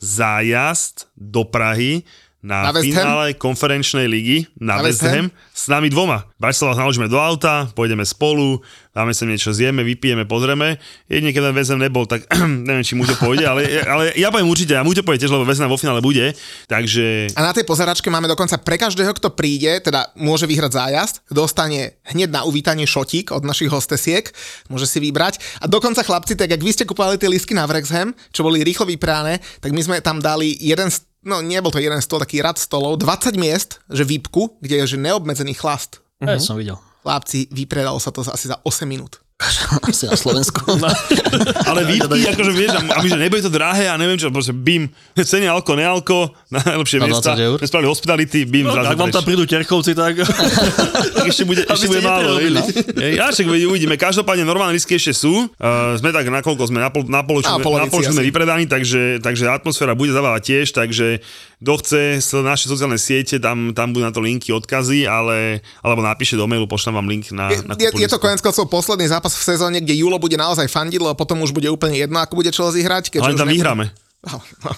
zájazd do Prahy Na na, finále konferenčnej ligy na, Na West West Ham s nami dvoma. Bratislava naložíme do auta, pôjdeme spolu, dáme sa niečo, zjeme, vypijeme, pozrieme. Jedine, keď ten West Ham nebol, tak neviem, či Muťo pôjde, ale, ale ja poviem určite, a Muťo pôjde tiež, lebo West Ham vo finále bude. Takže A na tej pozeračke máme dokonca pre každého, kto príde, teda môže vyhrať zájazd, dostane hneď na uvítanie šotík od našich hostesiek, môže si vybrať. A dokonca chlapci, tak ak vy ste kupovali tie lístky na Wrexham, čo boli rýchlo vypráne, tak my sme tam dali jeden, st- no nebol to jeden stôl, taký rad stolov, 20 miest, že výpku, kde je že neobmedzený chlast. Ja som videl. Chlapci, vypredalo sa to za- asi za 8 minút. Asi na Slovensku. Ale výpky, akože vieš, a my, že nebude to drahé a neviem čo, proste bim, ceny alko, nealko, najlepšie Na miesta. 20 eur? Spravili hospitality, bim, No, ak vám tam prídu terkovci, tak... Tak ešte bude, ešte bude málo. Hej, Ja však uvidíme. Každopádne normálne lístky ešte sú. Uh, sme tak nakoľko sme na, pol, na polovičku, Na polovičku sme vypredaní, takže, takže atmosféra bude zabávať tiež, takže kto chce z naše sociálne siete, tam, tam budú na to linky, odkazy, ale, alebo napíšte do mailu, pošlem vám link na, Je, na je, je to konec koncov posledný zápas v sezóne, kde Julo bude naozaj fandiť, lebo potom už bude úplne jedno, ako bude Chelsea hrať. keďže Ale tam nebude- vyhráme. No, no.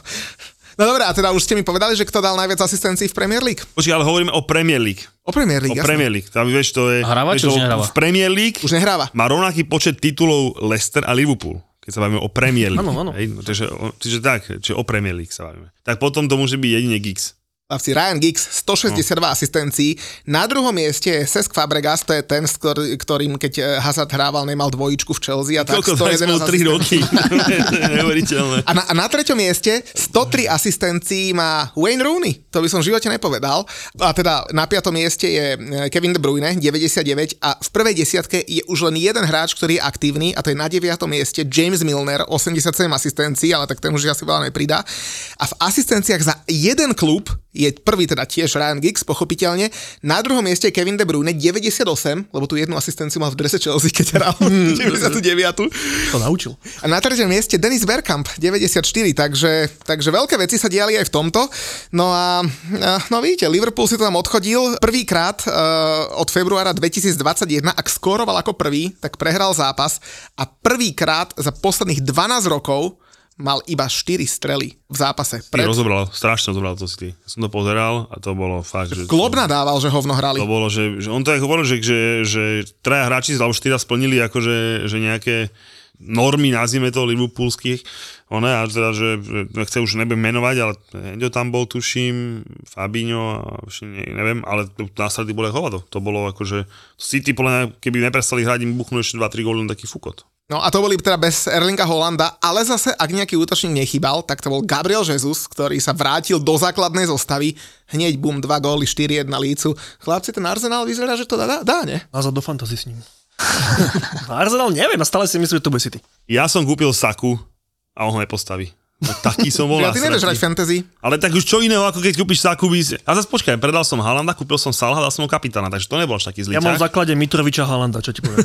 no dobré, a teda už ste mi povedali, že kto dal najviac asistencií v Premier League? Počkaj, ale hovoríme o Premier League. O Premier League, O jasné. Premier League. Tam vieš, to je... Hráva, vieš, už nehráva? V Premier League Už nehráva. má rovnaký počet titulov Leicester a Liverpool keď sa bavíme o Premier League. Áno, áno. Hej, no, čiže, čiže tak, čiže o Premier League sa bavíme. Tak potom to môže byť jedine Giggs. Chlapci, Ryan Giggs, 162 No. asistencií. Na druhom mieste je Cesc Fabregas, to je ten, ktorým keď eh, Hazard hrával, nemal dvojičku v Chelsea a tak Koľko to je 111 3 asistencií. roky. Neuveriteľné. A na, a na treťom mieste 103 asistencií má Wayne Rooney. To by som v živote nepovedal. A teda na piatom mieste je eh, Kevin De Bruyne, 99 a v prvej desiatke je už len jeden hráč, ktorý je aktívny a to je na deviatom mieste James Milner, 87 asistencií, ale tak ten už asi veľa nepridá. A v asistenciách za jeden klub je prvý teda tiež Ryan Giggs, pochopiteľne. Na druhom mieste Kevin De Bruyne, 98, lebo tu jednu asistenciu mal v drese Chelsea, keď hral 99. To naučil. A na treťom mieste Denis Bergkamp, 94, takže, takže veľké veci sa diali aj v tomto. No a, a no vidíte, Liverpool si to tam odchodil prvýkrát uh, od februára 2021, ak skóroval ako prvý, tak prehral zápas a prvýkrát za posledných 12 rokov mal iba 4 strely v zápase. Ty Pred... rozobral, strašne rozobral to si ty. Som to pozeral a to bolo fakt, že... Klob nadával, že hovno hrali. To bolo, že, že on to aj hovoril, že, že, že traja hráči alebo štyria splnili akože, že nejaké normy, nazvime to, liverpoolských. Ono, a teda, že, že chce už nebudem menovať, ale Endo tam bol, tuším, Fabinho, a ne, neviem, ale následky boli hovado. To bolo akože, City, podľa mňa, keby neprestali hrať, im buchnú ešte 2-3 góly, taký fukot. No a to boli teda bez Erlinga Holanda, ale zase, ak nejaký útočník nechybal, tak to bol Gabriel Jesus, ktorý sa vrátil do základnej zostavy. Hneď bum, 2 góly, 4-1 lícu. Chlapci, ten Arsenal vyzerá, že to dá, dá, dá ne? Nazad do fantasy s ním. Arsenal neviem, a stále si myslím, že to bude City. Ja som kúpil Saku a on ho nepostaví. No, taký som bol Ja ty nevieš hrať fantasy. Ale tak už čo iného, ako keď kúpiš Saku, by... si- A zase počkaj, predal som Halanda, kúpil som Salha, dal som ho kapitána, takže to nebol až taký zlý Ja mám v základe Mitroviča Halanda, čo ti poviem.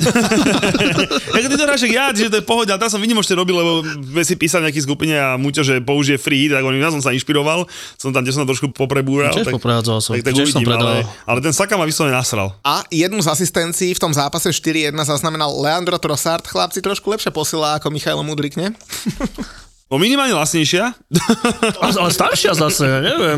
Jak ty to hráš, ja, že to je pohode, ale teraz som vynimočne robil, lebo sme si písali nejaký skupine a Muťo, že použije free, hit, tak on, ja som sa inšpiroval, som tam, kde som trošku poprebúral. Tiež tak, som, tak, tak tiež som uvidím, predal. ale, ale, ten Saka ma vyslovene nasral. A jednu z asistencií v tom zápase 4-1 zaznamenal Leandro Trossard. Chlapci trošku lepšie posiela ako Michailo Mudrik, ne? O minimálne lacnejšia. Ale, staršia zase, ja neviem,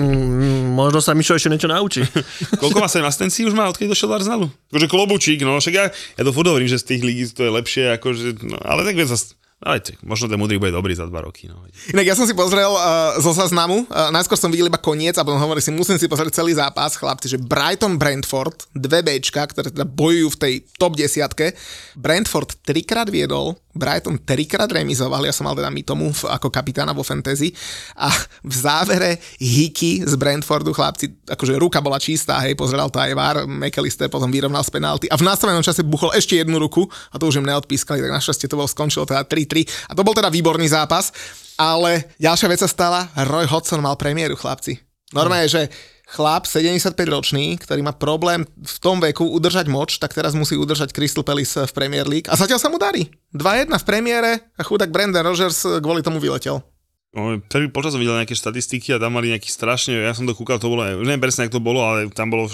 možno sa Mišo ešte niečo naučí. Koľko má 7 asistencií už má, odkedy došiel do Arsenalu? Akože klobučík, no však ja, ja to furt hovorím, že z tých líg to je lepšie, akože, no, ale tak vieš, zas- ale tak, možno ten Mudrik bude dobrý za 2 roky. No. Inak ja som si pozrel uh, zo záznamu, uh, najskôr som videl iba koniec a potom hovoril si, musím si pozrieť celý zápas, chlapci, že Brighton Brentford, dve Bčka, ktoré teda bojujú v tej top desiatke. Brentford trikrát viedol, Brighton trikrát remizoval, ja som mal teda my tomu v- ako kapitána vo fantasy a v závere Hiky z Brentfordu, chlapci, akože ruka bola čistá, hej, pozeral to aj VAR, McAllister potom vyrovnal z penalty a v nastavenom čase buchol ešte jednu ruku a to už im neodpískali, tak našťastie to bol skončilo teda 3-3 a to bol teda výborný zápas, ale ďalšia vec sa stala, Roy Hodgson mal premiéru, chlapci. Normálne, že chlap 75 ročný, ktorý má problém v tom veku udržať moč, tak teraz musí udržať Crystal Palace v Premier League a zatiaľ sa mu darí. 2-1 v premiére a chudák Brandon Rogers kvôli tomu vyletel. No, prvý počas som videl nejaké štatistiky a tam mali nejaký strašne, ja som to kúkal, to bolo, neviem presne, jak to bolo, ale tam bolo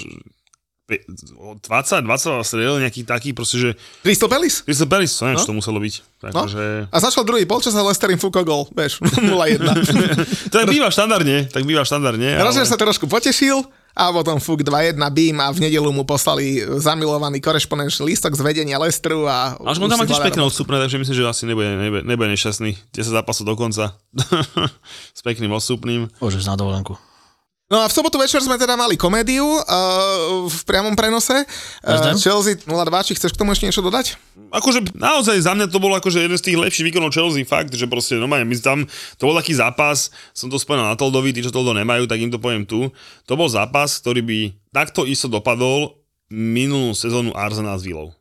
20, 20 strelil nejaký taký, proste, že Crystal Palace? Crystal Palace, to neviem, No. čo to muselo byť. No. Takže... A začal druhý polčas a Lester im fúkol gol, vieš, 0-1. To tak býva štandardne, tak býva štandardne. Roger sa trošku potešil a potom fúk 2-1 beam a v nedelu mu poslali zamilovaný korešpondenčný lístok z vedenia Lestru a... Až on tam má tiež pekné odstupné, takže myslím, že asi nebude, nebude, nebude nešťastný. 10 zápasov do konca. S pekným odstupným. Môžeš na dovolenku. No a v sobotu večer sme teda mali komédiu uh, v priamom prenose. Uh? Chelsea 02, či chceš k tomu ešte niečo dodať? Akože naozaj za mňa to bol akože jeden z tých lepších výkonov Chelsea, fakt, že proste normálne, my tam, to bol taký zápas, som to spomenul na Toldovi, tí, čo Toldo nemajú, tak im to poviem tu. To bol zápas, ktorý by takto isto dopadol minulú sezónu Arsenal s Villou.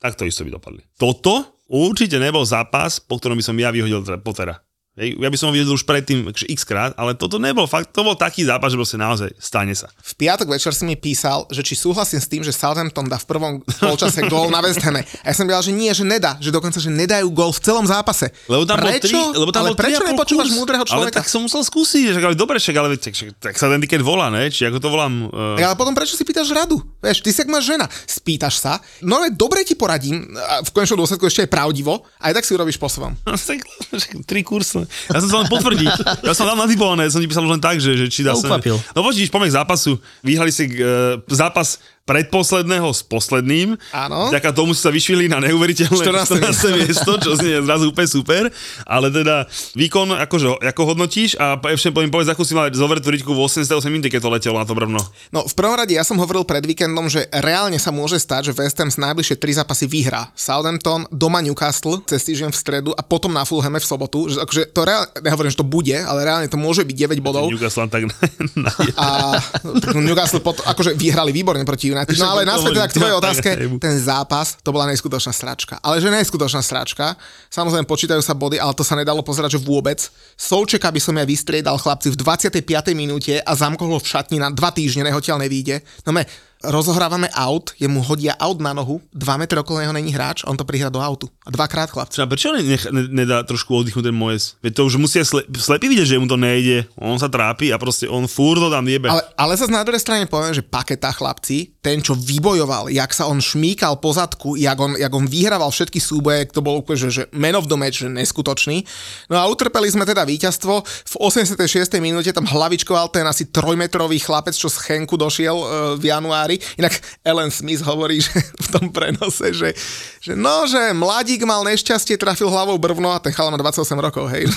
Takto isto by dopadli. Toto určite nebol zápas, po ktorom by som ja vyhodil teda. Hej, ja by som ho vyhodil už predtým akože x krát, ale toto nebol fakt, to bol taký zápas, že proste naozaj stane sa. V piatok večer si mi písal, že či súhlasím s tým, že Southampton dá v prvom polčase gól na West Hame. A ja som povedal, že nie, že nedá, že dokonca, že nedajú gól v celom zápase. Lebo tam prečo? bol tri, lebo tam ale bol prečo nepočúvaš kurz? múdreho Ale človeka? tak som musel skúsiť, že ale dobre, však, ale tak, však, tak sa ten tiket volá, ne? Či ako to volám? Uh... Tak ale potom prečo si pýtaš radu? Vieš, ty si máš žena, spýtaš sa, no ale dobre ti poradím, a v konečnom dôsledku ešte aj pravdivo, aj tak si urobíš po svojom. tak, však tri kursy. Ja som sa len potvrdiť. Ja som tam natypované, som ti písal už len tak, že, že či dá No, sa... No počíš, poďme k zápasu. Vyhrali si uh, zápas predposledného s posledným. Áno. Vďaka tomu sa vyšvili na neuveriteľné 14. 14. miesto, čo znie zrazu úplne super. Ale teda výkon, akože, ako hodnotíš a ešte poviem, povedz, ako si mal zover tú riťku v 88 minúte, keď to letelo na to brvno. No v prvom rade ja som hovoril pred víkendom, že reálne sa môže stať, že West Ham z najbližšie tri zápasy vyhrá. Southampton, doma Newcastle, cez týždeň v stredu a potom na Fulhame v sobotu. Že, akože to reálne, nehovorím, že to bude, ale reálne to môže byť 9 bodov. Newcastle tak na, na, A tak Newcastle pot, akože vyhrali výborne proti United. No ale naspäť teda k tvojej otázke, ten zápas, to bola neskutočná sračka. Ale že neskutočná sračka, samozrejme počítajú sa body, ale to sa nedalo pozerať, že vôbec. Solčeka by som ja vystriedal chlapci v 25. minúte a zamkol ho v šatni na dva týždne, nehotiaľ nevíde. No me, rozohrávame aut, jemu hodia aut na nohu, 2 metre okolo neho není hráč, on to prihra do autu. A dvakrát chlapci. Třeba prečo ne, nech, ne, nedá trošku oddychnúť ten Moes? Veď to už musia sle, slepý vidieť, že mu to nejde. On sa trápi a proste on fúr to tam jebe. Ale, ale sa na druhej strane poviem, že paketa chlapci, ten, čo vybojoval, jak sa on šmíkal po zadku, jak on, jak on vyhrával všetky súboje, to bol úplne, že, že man of the match, že neskutočný. No a utrpeli sme teda víťazstvo. V 86. minúte tam hlavičkoval ten asi trojmetrový chlapec, čo z Chenku došiel e, v januári. Inak Ellen Smith hovorí, že v tom prenose, že, že no, že mladík mal nešťastie, trafil hlavou brvno a ten chala má 28 rokov, hej.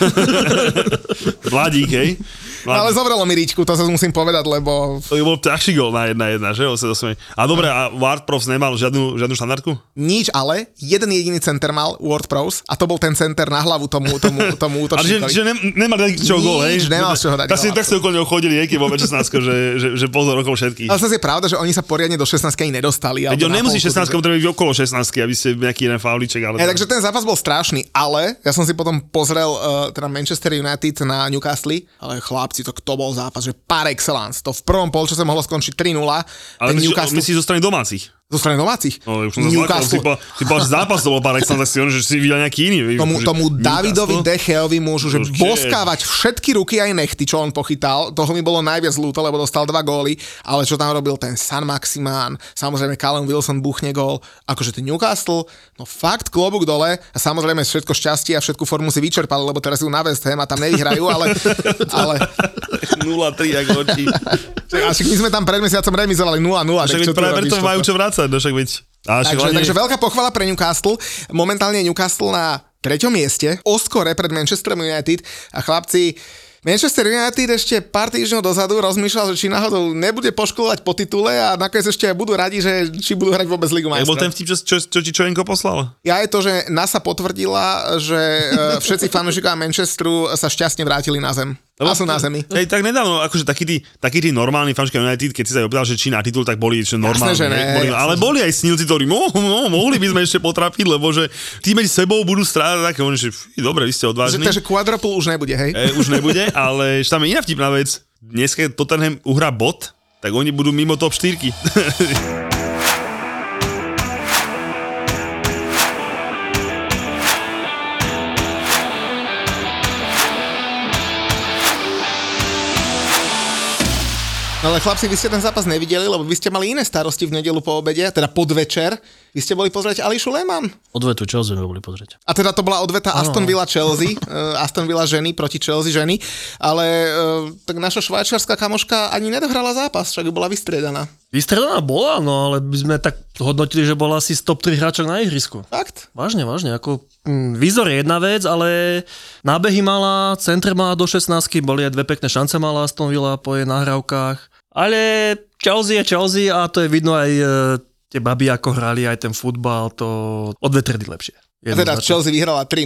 Mladík, hej? No, ale zobralo mi ričku, to sa musím povedať, lebo To bol ťažší gol na jedna jedna, že? 88. A dobre, a Ward Profs nemal žiadnu, žiadnu štandardku? Nič, ale jeden jediný center mal World Pros a to bol ten center na hlavu tomu, tomu, tomu Ale že, útočníkovi. že ne, nemal čo gol, hej? Nič, nemal z čoho dať Tak si, tak si okolo neho chodili, keď vo 16 že, že, že pozor okolo všetkých. Ale zase je pravda, že oni sa poriadne do 16 ani nedostali. Veď on nemusí polku, 16, takže- treba byť okolo 16, aby ste nejaký jeden fauliček, ale... Ja, takže ten zápas bol strašný, ale ja som si potom pozrel uh, teda Manchester United na Newcastle, ale chlapci, to kto bol zápas, že par excellence. To v prvom polčase mohlo skončiť 3-0. ale myslíš, Newcastle myslíš zo strany domácich? Zo strany domácich. No, už som sa zlakol, si že zápas to bol si on, že si videl nejaký iný. vieš, Tomu, že tomu Davidovi Newcastle? Decheovi môžu, že Určite. boskávať všetky ruky aj nechty, čo on pochytal. Toho mi bolo najviac ľúto, lebo dostal dva góly, ale čo tam robil ten San Maximán, samozrejme Callum Wilson buchne gól, akože ten Newcastle, no fakt klobúk dole a samozrejme všetko šťastie a všetku formu si vyčerpali, lebo teraz sú na West Ham a tam nevyhrajú, ale, ale 0-3, ako oči. a my sme tam pred mesiacom remizovali 0-0. Však práve preto majú čo vrácať, no však veď. A Takže, hlavne- takže veľká pochvala pre Newcastle. Momentálne Newcastle na treťom mieste, oskore pred Manchesterom United a chlapci Manchester United ešte pár týždňov dozadu rozmýšľal, že či náhodou nebude poškolovať po titule a nakoniec ešte budú radi, že či budú hrať vôbec Ligu Jak bol ten majstrov. vtip, čo, čo, čo ti Čojenko poslal? Ja je to, že NASA potvrdila, že e, všetci fanúšikovia Manchesteru sa šťastne vrátili na zem. A sú na zemi. Hej, tak nedávno, akože takí tí, takí tí normálni fanúšikovia United, keď si sa opýtal, že či na titul, tak boli že normálni. že ne, boli, jasné, ale boli aj snilci, ktorí mo, mo, mohli by sme ešte potrafiť, lebo že tí medzi sebou budú strádať také, oni, že dobre, vy ste odvážni. takže quadruple už nebude, hej? E, už nebude, ale ešte tam je iná vtipná vec. Dnes, keď Tottenham uhrá bod, tak oni budú mimo top 4. No ale chlapci, vy ste ten zápas nevideli, lebo vy ste mali iné starosti v nedelu po obede, teda podvečer. Vy ste boli pozrieť Ališu Lehmann. Odvetu Chelsea sme boli pozrieť. A teda to bola odveta Aston Villa Chelsea, uh, Aston Villa ženy proti Chelsea ženy, ale uh, tak naša švajčiarská kamoška ani nedohrala zápas, však bola vystriedaná. Vystredaná bola, no ale by sme tak hodnotili, že bola asi z top 3 hráčok na ihrisku. Fakt? Vážne, vážne. Ako, mm, výzor je jedna vec, ale nábehy mala, centre mala do 16, boli aj dve pekné šance mala Aston Villa po jej nahrávkach. Ale Chelsea je Chelsea a to je vidno aj e, tie baby, ako hrali, aj ten futbal, to odvetrili lepšie. A teda. Chelsea vyhrala 3-0,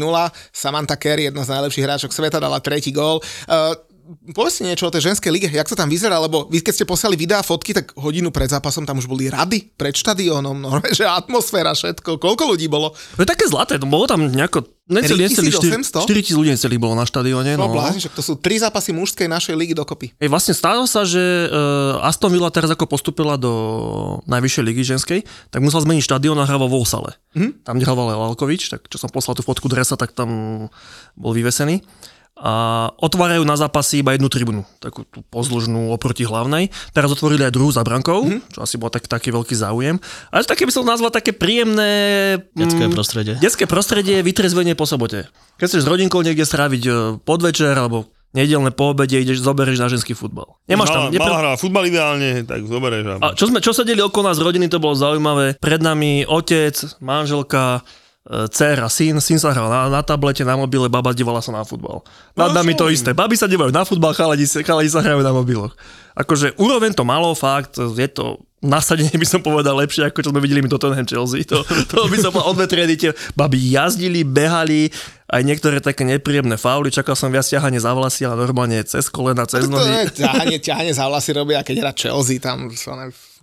Samantha Carey, jedna z najlepších hráčok sveta, dala tretí gól. Uh, povedzte niečo o tej ženskej lige, jak to tam vyzerá, lebo vy keď ste poslali videá, fotky, tak hodinu pred zápasom tam už boli rady pred štadiónom, no, že atmosféra, všetko, koľko ľudí bolo? To je také zlaté, no bolo tam nejako... Neceli, neceli 3800? 4 tisíc ľudí necelých bolo na štadióne. No, No. blázni, to sú tri zápasy mužskej našej ligy dokopy. Hej, vlastne stalo sa, že uh, Aston Villa teraz ako postupila do najvyššej ligy ženskej, tak musel zmeniť štadión a hral vo Volsale. Mm-hmm. Tam nehrával Lalkovič, tak čo som poslal tú fotku dresa, tak tam bol vyvesený. A otvárajú na zápasy iba jednu tribunu, takú tú pozdĺžnú oproti hlavnej. Teraz otvorili aj druhú za brankou, mm-hmm. čo asi bol tak, taký veľký záujem. Ale také by som nazval také príjemné... Detské mm, prostredie. Detské prostredie, vytrezvenie po sobote. Keď chceš s rodinkou niekde stráviť e, podvečer alebo nedelné po obede, ideš, zoberieš na ženský futbal. Nemáš tam... Mala, nepre- mala hra futbal ideálne, tak zoberieš. a čo, sme, čo sedeli okolo nás rodiny, to bolo zaujímavé. Pred nami otec, manželka, dcera, syn, syn sa hral na, na tablete, na mobile, baba dívala sa na futbal. Nad No, nami to isté. Baby sa dívajú na futbal, chaladi, sa- chaladi sa hrajú na mobiloch. Akože úroveň to malo, fakt, je to nasadenie by som povedal lepšie, ako čo sme videli my Tottenham Chelsea. To, to by som povedal tie baby jazdili, behali, aj niektoré také nepríjemné fauly, čakal som viac ťahanie za vlasy, ale normálne cez kolena, cez To nohy. je ťahanie, ťahanie za vlasy robia, keď hrá Chelsea tam v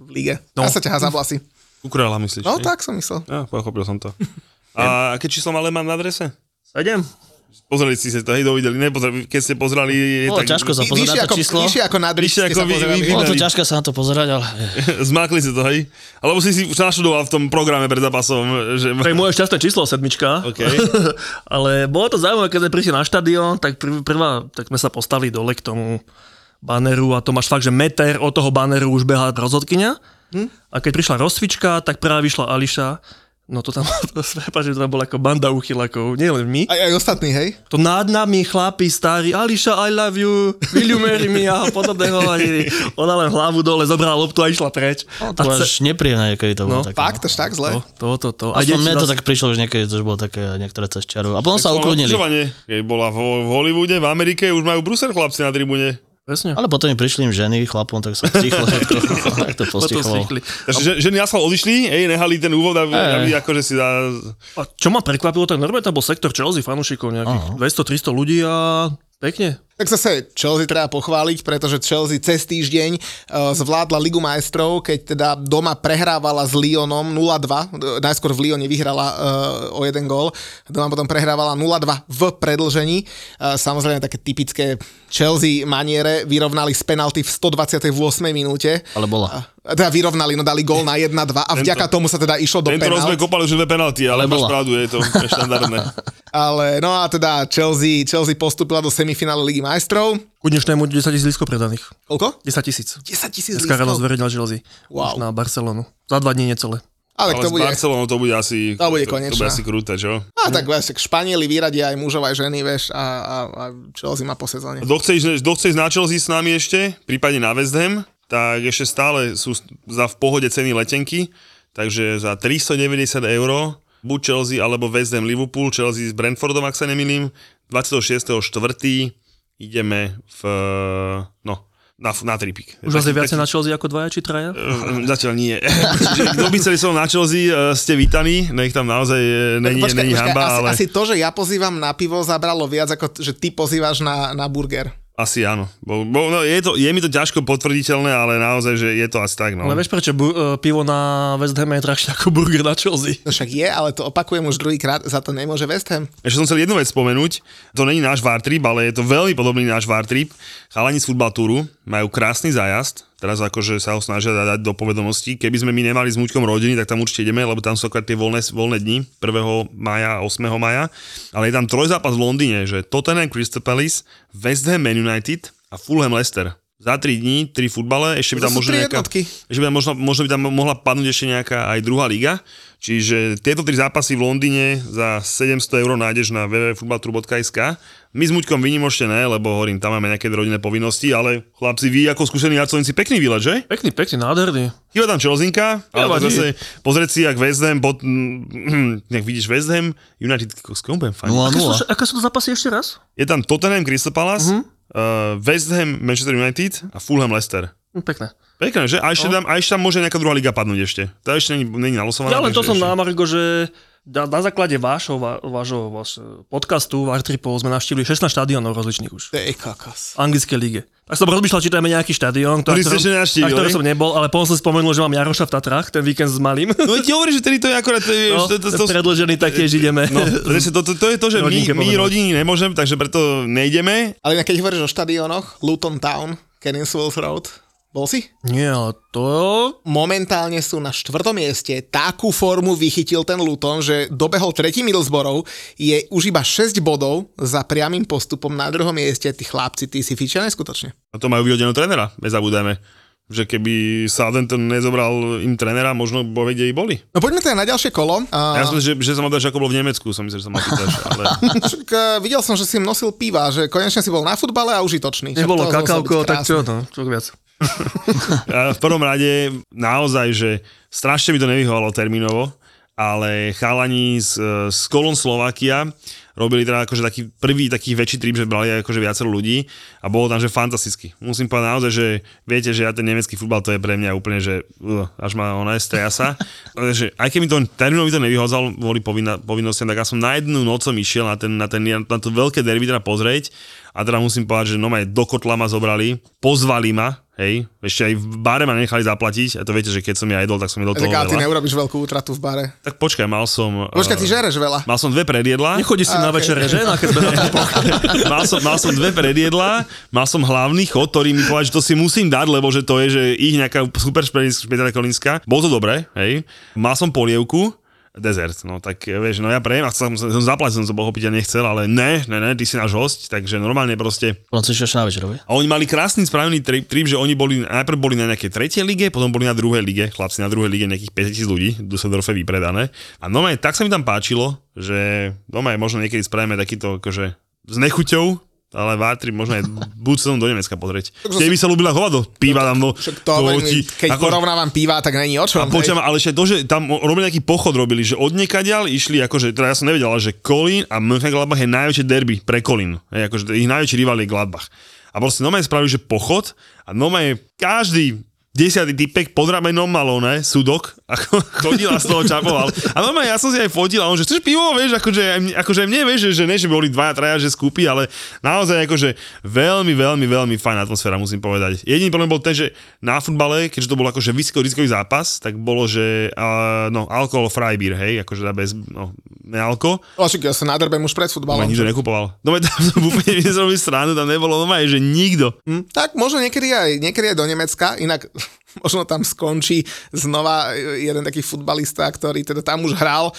lige. No. No. A sa ťahá za vlasy. Ukrela, myslíš? No nie? tak som myslel. Ja, pochopil som to. A aké číslo má Lehmann na adrese? Sedem. Pozreli ste sa to, hej, dovideli, nepozreli, keď ste pozerali... Bolo ťažko sa Vy- pozerať ako, to číslo. vyššie ako na Vyššie ste ako vy- vy- Bolo to ťažké sa na to pozerať, ale Zmákli ste to, hej? Alebo si si už naštudoval v tom programe pred zápasom, že... To je moje šťastné číslo, sedmička. OK. Ale bolo to zaujímavé, keď sme prišli na štadión, tak prv, prvá, tak sme sa postavili dole k tomu baneru a to máš fakt, že meter od toho baneru už behá rozhodkynia. Hm? A keď prišla rozcvička, tak práve vyšla Ališa. No to tam, to, prepáč, že to tam bola ako banda uchylakov, nie len my. Aj, aj ostatní, hej? To nad nami chlapi starí, Ališa, I love you, will you marry me a podobné hovorili. Ona len hlavu dole, zobrala loptu a išla preč. no, a to bolo až nepríjemné, keď to bolo No, také. Fakt, až tak zle? To, to, to, to. Aspoň mne to tak prišlo, že niekedy to už bolo také niektoré cez čiaru. A potom sa ukludnili. Keď bola v, v Hollywoode, v Amerike, už majú Brusel chlapci na tribúne. Presne. Ale potom im prišli im ženy, chlapom, tak sa stichlo všetko. tak to Potom postichlo. stichli. Takže že, ženy asfalt odišli, ej, nehali ten úvod, aby, aby akože si dá... A čo ma prekvapilo, tak normálne tam bol sektor Chelsea fanúšikov, nejakých 200-300 ľudí a pekne. Tak zase Chelsea treba pochváliť, pretože Chelsea cez týždeň uh, zvládla Ligu majstrov, keď teda doma prehrávala s Lyonom 0-2, najskôr v Lyone vyhrala uh, o jeden gól, doma potom prehrávala 0-2 v predlžení. Uh, samozrejme také typické Chelsea maniere vyrovnali z penalty v 128. minúte. Ale bola. Teda vyrovnali, no dali gól na 1-2 a vďaka tomu sa teda išlo do Tento penalt. rozbeh kopali už dve penalty, ale, Ale máš pravdu, je to štandardné. Ale no a teda Chelsea, Chelsea postúpila do semifinále Ligy majstrov. Ku dnešnému 10 tisíc lístkov predaných. Koľko? 10 tisíc. 10 tisíc Dneska ráno lístkov. zverejnil Chelsea. Wow. Už na Barcelonu. Za dva dní necelé. Ale, Ale to bude... Barcelonou to bude asi... To bude To, to konečná. bude asi krúte, čo? A tak vieš, tak Španieli vyradia aj mužov, aj ženy, vieš, a, a, a Chelsea má po sezóne. Kto chce, ísť- kto chce ísť na Chelsea s nami ešte, prípadne na West Ham, tak ešte stále sú za v pohode ceny letenky, takže za 390 eur buď Chelsea alebo West Ham Liverpool, Chelsea s Brentfordom, ak sa nemýlim, 26.4. ideme v, no, na, na tripik. Už vás je viacej na Chelsea ako dvaja či traja? Uh, Zatiaľ nie. Kto by chceli som na Chelsea, uh, ste vítaní, nech tam naozaj uh, není, Počkaj, není počkaj, hamba, asi, ale asi to, že ja pozývam na pivo, zabralo viac, ako že ty pozývaš na, na burger. Asi áno. Bo, bo, no, je, to, je mi to ťažko potvrditeľné, ale naozaj, že je to asi tak. No. Ale vieš prečo bu- e, pivo na West Ham je drahšie ako burger na Chelsea? No však je, ale to opakujem už druhýkrát, za to nemôže West Ham. Ešte som chcel jednu vec spomenúť. To není náš Vartrip, ale je to veľmi podobný náš Vartrip. Chalani z Futbal Touru majú krásny zájazd. Teraz akože sa ho snažia dať do povedomosti. Keby sme my nemali s Muťkom rodiny, tak tam určite ideme, lebo tam sú akorát tie voľné, voľné dni 1. maja a 8. maja. Ale je tam trojzápas v Londýne, že Tottenham Crystal Palace, West Ham Man United a Fulham Leicester. Za 3 dní, 3 futbale, ešte by tam možno tri nejaká, jednotky. ešte by tam možno, možno by tam mohla padnúť ešte nejaká aj druhá liga. Čiže tieto tri zápasy v Londýne za 700 eur nájdeš na www.futbaltru.sk. My s Muďkom vynimočte ne, lebo hovorím, tam máme nejaké rodinné povinnosti, ale chlapci, vy ako skúsení jacovníci, pekný výlet, že? Pekný, pekný, nádherný. Chýba tam Čelzinka, ale to zase pozrieť si, jak West Ham, pod, nech vidíš West Ham, United, s kom budem fajn. 0-0. Aké sú, aké sú to zápasy ešte raz? Je tam Tottenham, Crystal Palace, uh-huh. Uh, West Ham, Manchester United a Fulham, Leicester. Hm, Pekné. Pekné, že? A ešte, tam, a ešte tam môže nejaká druhá liga padnúť ešte. To ešte není, není nalosované. Ja len to som ešte- na Margo, že na, na základe vášho, vášho, vášho podcastu, váš tripov sme navštívili 16 štadiónov rozličných už. Ty kokos. V anglickej lige. Tak som rozmýšľal, či tam je nejaký štadión, Ktorý ešte nenavštívili, na ktorý som nebol, ale potom som spomenul, že mám Jaroša v Tatrách, ten víkend s malým. No ti hovorím, že tedy to je akorát... To, je, No, to, to, to, predložený taktiež ideme. no, to, to, to, je to, že my, my rodiny nemôžem, takže preto nejdeme. Ale keď hovoríš o štadiónoch, Luton Town, Kenilsworth Road, bol si? Nie, ale to... Momentálne sú na štvrtom mieste. Takú formu vychytil ten Luton, že dobehol tretí Middlesbrough, je už iba 6 bodov za priamým postupom na druhom mieste. Tí chlapci, tí si fičia neskutočne. A to majú vyhodenú trénera, nezabúdajme. Že keby Southampton nezobral im trénera, možno bo kde i boli. No poďme teda na ďalšie kolo. Ja A, som myslel, že, že sa ma dáš, ako bolo v Nemecku, som myslel, že sa ma pýtaš, ale... však, eh, videl som, že si nosil piva, že konečne si bol na futbale a užitočný. Nebolo kakauko, tak čo, no, čo viac. A v prvom rade naozaj, že strašne mi to nevyhovalo termínovo, ale chalani z, z Kolon Slovakia robili teda akože taký prvý taký väčší trip, že brali akože viacero ľudí a bolo tam, že fantasticky. Musím povedať naozaj, že viete, že ja ten nemecký futbal to je pre mňa úplne, že uh, až ma ona stresa. Ale že aj keď mi to termínovi to nevyhodzal, boli povinna, povinnostiam, tak ja som na jednu noc som išiel na, ten, na, ten, na to veľké derby teda pozrieť a teda musím povedať, že no aj do kotla ma zobrali, pozvali ma, hej, ešte aj v bare ma nechali zaplatiť a to viete, že keď som ja jedol, tak som jedol toho Tak ale ty veľa. neurobiš veľkú útratu v bare. Tak počkaj, mal som... Počkaj, ty eh, žereš veľa. Mal som dve predjedla. Nechodíš si A, na okej. večere, že? Na keď sme na tom mal, som, mal som dve predjedla, mal som hlavný chod, ktorý mi povedal, že to si musím dať, lebo že to je, že ich nejaká super špeciálna kolínska. Bolo to dobré, hej. Mal som polievku, dezert, no tak vieš, no ja prejem a som, som zaplatil, som to bol opiť a nechcel, ale ne, ne, ne, ty si náš host, takže normálne proste Potom si ešte na večerovi. a oni mali krásny spravený trip, trip, že oni boli, najprv boli na nejakej tretej lige, potom boli na druhej lige, chlapci na druhej lige nejakých 5000 ľudí, v Dusseldorfe vypredané. A normálne tak sa mi tam páčilo, že normálne možno niekedy spravíme takýto akože s nechuťou, ale Vátri možno aj budú sa do Nemecka pozrieť. Kde by sa ľúbila hovado, píva tam, Však to, hovorím, ti- keď ako- porovnávam piva, tak není o čom. a počujem, ale ešte to, že tam robili nejaký pochod robili, že od niekaďal išli, akože, teda ja som nevedel, ale že Kolín a Mönchengladbach je najväčšie derby pre Kolín. Hej, akože ich najväčší rival je Gladbach. A proste normálne spravili, že pochod a normálne každý desiatý typek pod ramenom mal ne, sudok, ako chodil a z toho čapoval. A normálne ja som si aj fotil a on, že chceš pivo, vieš, akože, akože mne, vieš, že, že ne, že boli dvaja, traja, že skúpi, ale naozaj akože veľmi, veľmi, veľmi fajn atmosféra, musím povedať. Jediný problém bol ten, že na futbale, keďže to bol akože vysokorizikový zápas, tak bolo, že uh, no, alkohol Freibier, hej, akože teda bez, no, nealko. Očak, ja sa nadrbem už pred futbalom. nikto nekupoval. No tam som úplne nezrobil stranu, tam nebolo normálne, že nikto. Hm, tak možno niekedy aj, niekedy aj do Nemecka, inak možno tam skončí znova jeden taký futbalista, ktorý teda tam už hral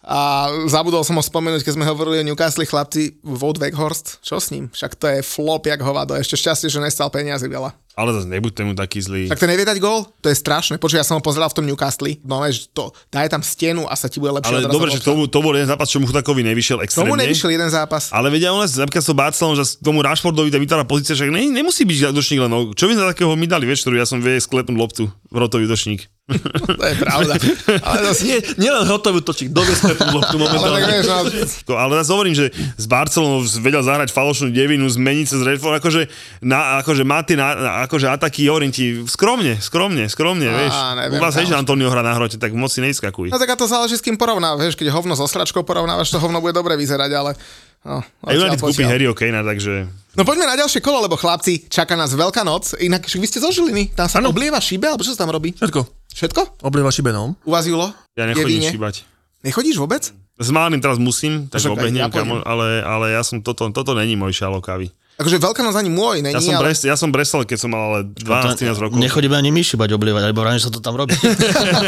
a zabudol som ho spomenúť, keď sme hovorili o Newcastle chlapci, Wout Weghorst, čo s ním? Však to je flop jak hovado, ešte šťastie, že nestal peniazy veľa. Ale zase nebuďte mu taký zlý. Tak ten nevie dať gól? To je strašné. Počuj, ja som ho pozeral v tom Newcastle. No, že to, daj tam stenu a sa ti bude lepšie. Ale dobre, že tomu, to bol jeden zápas, čo mu Chudakovi nevyšiel extrémne. Tomu nevyšiel jeden zápas. Ale vedia u nás napríklad so Barcelonou, že tomu Rashfordovi tá vytvára pozícia, že ne, nemusí byť útočník len. No, čo by za takého mi dali, vieš, ktorú ja som vie sklepnúť loptu, rotový útočník. To je pravda. Ale zase, Nie, nielen hotový točík, dovie sklepnú loptu ale momentálne. vieš, no, Ale zase hovorím, že s Barcelonou vedel zahrať falošnú devinu, zmeniť sa z Redford, akože, na, akože má tie na, na- akože ataky Orienti, skromne, skromne, skromne, Á, vieš. neviem, U vás že Antonio hrá na hrote, tak moc si nevyskakuj. No tak a to záleží s kým porovnávaš, vieš, keď hovno so sračkou porovnávaš, to hovno bude dobre vyzerať, ale... No, A United kúpi. Harryho Kanea, takže... No poďme na ďalšie kolo, lebo chlapci, čaká nás veľká noc. Inak vy ste zo Žiliny, tam sa Áno. oblieva šibe, alebo čo sa tam robí? Všetko. Všetko? Oblieva šibenom. U vás, Julo? Ja nechodím Je víne? šíbať. Nechodíš vôbec? S malým teraz musím, tak Však aj obehnem, ja kamo, ale, ale ja som, toto, toto není môj šalo kávy. Akože veľká noc ani môj, není, Ja som, ale... bres, ja som bresal, keď som mal ale 12-13 rokov. Nechodíme ani my šibať oblievať, lebo ráne sa to tam robí.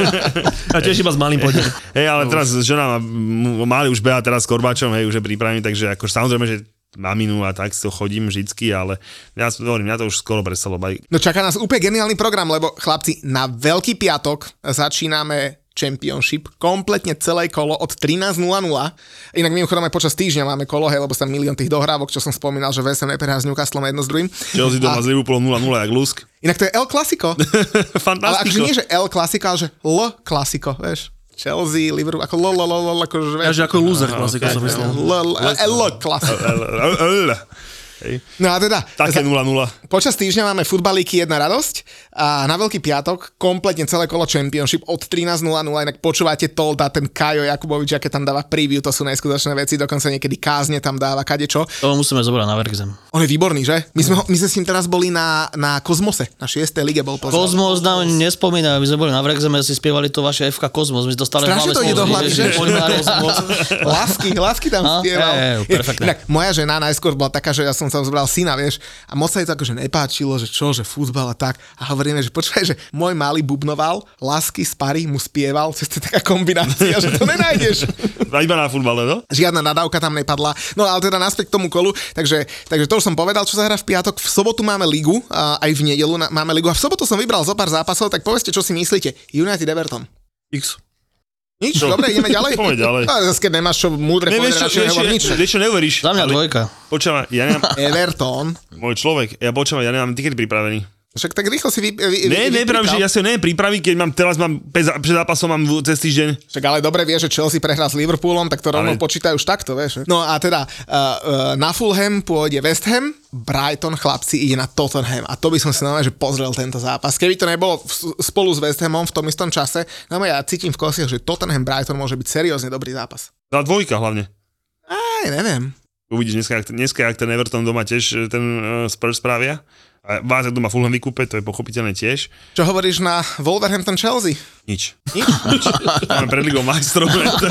A tiež iba s malým pôjdem. Hej, ale teraz žena má, mali už beha teraz s Korbáčom, hej, už je pripravený, takže ako samozrejme, že maminu a tak si to chodím vždycky, ale ja hovorím, mňa to už skoro baviť. No čaká nás úplne geniálny program, lebo chlapci, na Veľký piatok začíname Championship, kompletne celé kolo od 13.00. Inak mimochodom aj počas týždňa máme kolo, hej, lebo tam milión tých dohrávok, čo som spomínal, že VSM neprehrá s Newcastlom jedno s druhým. Chelsea doma s Liverpoolom 0-0, jak lusk. Inak to je El Clasico. ale akože nie, že El Clasico, ale že L Clasico, vieš. Chelsea, Liverpool, ako L, L, L, L, akože, vieš. Ja, že ako loser klasika som myslel. L, L, L. Hej. No a teda, Také 0-0. Počas týždňa máme futbalíky jedna radosť a na Veľký piatok kompletne celé kolo Championship od 13.00, inak počúvate Tolda, ten Kajo Jakubovič, aké tam dáva preview, to sú najskutočné veci, dokonca niekedy kázne tam dáva kadečo. To musíme zobrať na Vergzem. On je výborný, že? My sme, ho, my sme s ním teraz boli na, na Kozmose, na 6. lige bol pozval. Kozmos nám nespomínajú, my sme boli na Vergzeme, si spievali to vaše FK Kozmos, my dostali Strašne to ide do hlavy, že? Lásky, lásky tam No, spieval. je, je. Inak moja žena najskôr bola taká, že ja som sa zobral syna, vieš, a moc sa jej to akože nepáčilo, že čo, že futbal a tak. A hovoríme, že počkaj, že môj malý bubnoval, lásky z pary mu spieval, to je taká kombinácia, že to nenájdeš. Iba na futbale, no? Žiadna nadávka tam nepadla. No ale teda naspäť k tomu kolu. Takže, takže to už som povedal, čo sa hrá v piatok. V sobotu máme ligu, a aj v nedelu máme ligu. A v sobotu som vybral zo pár zápasov, tak povedzte, čo si myslíte. United Everton. X. Nič, dobre, ideme ďalej. Poďme ďalej. A zase, keď nemáš čo múdre Ne, povedať, čo, nehovor nič. vieš, čo neuveríš? Za mňa Ale- dvojka. Počúvaj, ja nemám, Everton. môj človek, ja počúvaj, ja nemám tiket pripravený. Však tak rýchlo si vy, vy, Ne, vy, nepravím, že ja si ho neviem pripraviť, keď mám teraz mám, pred zápasom mám cez týždeň. Však ale dobre vie, že Chelsea prehrá s Liverpoolom, tak to rovno Ale- počítajú už takto, vieš. No a teda uh, uh, na Fulham pôjde West Ham, Brighton chlapci ide na Tottenham a to by som si normálne, že pozrel tento zápas. Keby to nebolo v, spolu s West Hamom v tom istom čase, no ja cítim v kosiach, že Tottenham Brighton môže byť seriózne dobrý zápas. Tá dvojka hlavne. Aj, neviem. Uvidíš, dneska, dneska ak ten Everton doma tiež e, ten uh, Spurs spravia. A vás doma Fulham vykúpe, to je pochopiteľné tiež. Čo hovoríš na Wolverhampton Chelsea? Nič. Nič? Máme pred ligou majstrov. to,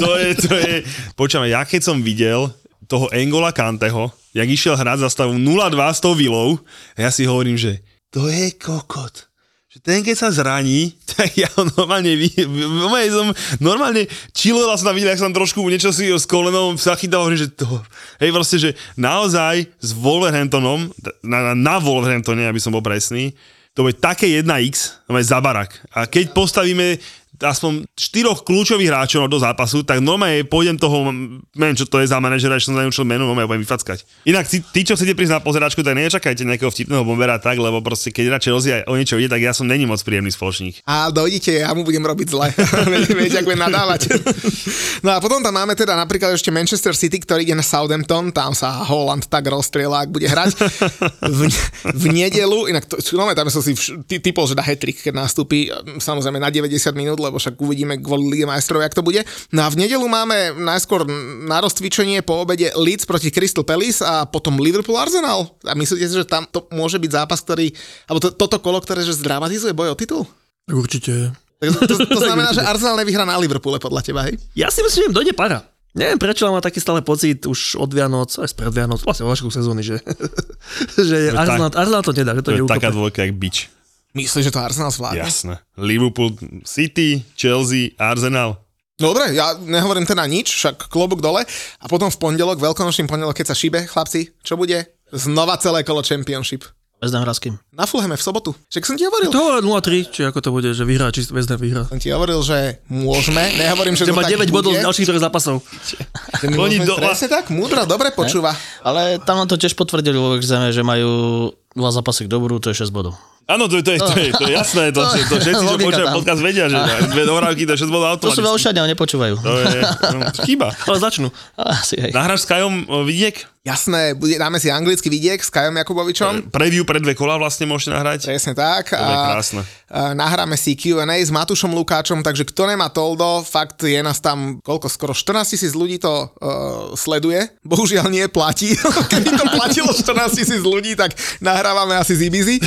to, je, to je... Počúvame, ja keď som videl toho Engola Kanteho, jak išiel hrať za stavu 0-2 s tou vilou, ja si hovorím, že to je kokot. Že ten keď sa zraní, tak ja ho normálne, vy, normálne som, normálne čiloval som tam videl, jak som trošku niečo si s kolenom zachytal, že to, hej, proste, že naozaj s Wolverhamptonom, na, na, na Wolverhamptone, aby som bol presný, to bude také 1x za barak. A keď postavíme aspoň štyroch kľúčových hráčov do zápasu, tak normálne pôjdem toho, neviem čo to je za manažera, ešte som zanúčil meno, normálne budem vyfackať. Inak tí, tí, čo chcete prísť na pozeračku, tak nečakajte nejakého vtipného bombera tak, lebo proste keď Chelsea aj o niečo ide, tak ja som není moc príjemný spoločník. A dojdite, ja mu budem robiť zle. Viete, ako nadávať. no a potom tam máme teda napríklad ešte Manchester City, ktorý ide na Southampton, tam sa Holland tak rozstrieľa, ak bude hrať. V, v nedelu, inak to, no, tam som si vš- ty, typol, že dá hetrik, keď nastúpi, samozrejme na 90 minút, lebo však uvidíme kvôli Lige majstrov, jak to bude. No a v nedelu máme najskôr na rozcvičenie po obede Leeds proti Crystal Palace a potom Liverpool Arsenal. A myslíte si, že tam to môže byť zápas, ktorý, alebo to, toto kolo, ktoré že zdramatizuje boj o titul? Tak určite. Tak to, to, to znamená, že Arsenal nevyhrá na Liverpoole podľa teba, hej? Ja si myslím, že im dojde para. Neviem, prečo mám taký stále pocit už od Vianoc, aj spred Vianoc, vlastne od začiatku sezóny, že, že Arsenal, Arsenal to nedá, že to, To je neukope. taká dvojka, jak bič. Myslíš, že to Arsenal zvládne? Jasné. Liverpool, City, Chelsea, Arsenal. Dobre, ja nehovorím teda nič, však klobúk dole. A potom v pondelok, veľkonočný pondelok, keď sa šíbe, chlapci, čo bude? Znova celé kolo Championship. Bezdem hra s kým. Na Fulhame v sobotu. Však som ti hovoril. To je 0-3, či ako to bude, že vyhrá, či West Ham vyhrá. Som ti hovoril, že môžeme. Nehovorím, že to má tak 9 bodov z ďalších troch zápasov. Oni doma- Presne tak, múdro, dobre počúva. Ale tam nám to tiež potvrdili vo že majú dva zápasy k dobru, to je 6 bodov. Áno, to, je- to, je, to, je, to je jasné, to, to, to všetci, čo tam. podcast, vedia, že dve dohrávky, to je 6 bodov To sú veľšania, ale nepočúvajú. To je no, chyba. Ale začnú. Asi hej. Nahráš s Kajom vidiek? Jasné, bude, dáme si anglický vidiek s Kajom Jakubovičom. Preview pre dve kola vlastne môžete nahrať. Presne tak. To je krásne. a nahráme si Q&A s Matušom Lukáčom, takže kto nemá Toldo, fakt je nás tam, koľko, skoro 14 tisíc ľudí to uh, sleduje. Bohužiaľ nie platí. Keby to platilo 14 tisíc ľudí, tak nahrávame asi z Ibizy.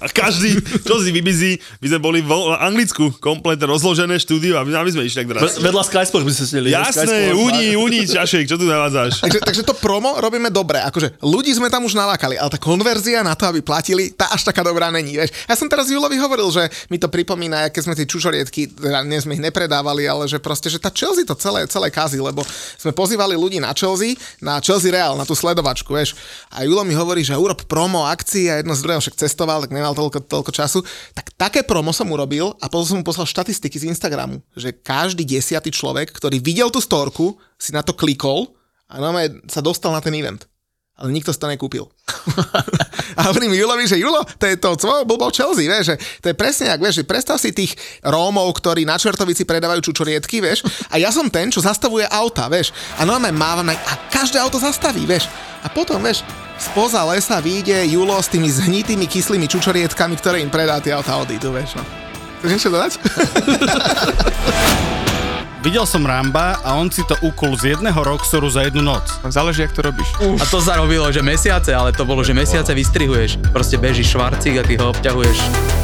A každý, čo si vybizí, my sme boli v Anglicku, komplet rozložené štúdio a my, my sme išli tak raz. Vedľa Sky Sport by ste sedeli. Jasné, uni, uni, čašek, čo tu navádzaš? Takže, takže to promo robíme dobre, akože ľudí sme tam už nalákali, ale tá konverzia na to, aby platili, tá až taká dobrá není, vieš. Ja som teraz Julovi hovoril, že mi to pripomína, aké sme tie čužorietky, teda nie sme ich nepredávali, ale že proste, že tá Chelsea to celé, celé kazí, lebo sme pozývali ľudí na Chelsea, na Chelsea Real, na tú sledovačku, vieš. A Julo mi hovorí, že urob promo akcií a jedno z druhého však cestoval, tak nemal toľko, toľko času. Tak také promo som urobil a potom som mu poslal štatistiky z Instagramu, že každý desiatý človek, ktorý videl tú storku, si na to klikol a normálne sa dostal na ten event. Ale nikto si to nekúpil. a hovorím Julovi, že Julo, to je to svojou blbou Chelsea, vieš, že to je presne jak, vieš, že predstav si tých Rómov, ktorí na Čertovici predávajú čučorietky, vieš, a ja som ten, čo zastavuje auta, vieš, a normálne mávam a každé auto zastaví, vieš, a potom, vieš, spoza lesa vyjde Julo s tými zhnitými kyslými čučorietkami, ktoré im predá tie auta odídu, vieš, no. Chceš niečo dodať? Videl som Ramba a on si to ukul z jedného Roxoru za jednu noc. Záleží, jak to robíš. A to zarobilo, že mesiace, ale to bolo, že mesiace vystrihuješ. Proste bežíš švarcík a ty ho obťahuješ.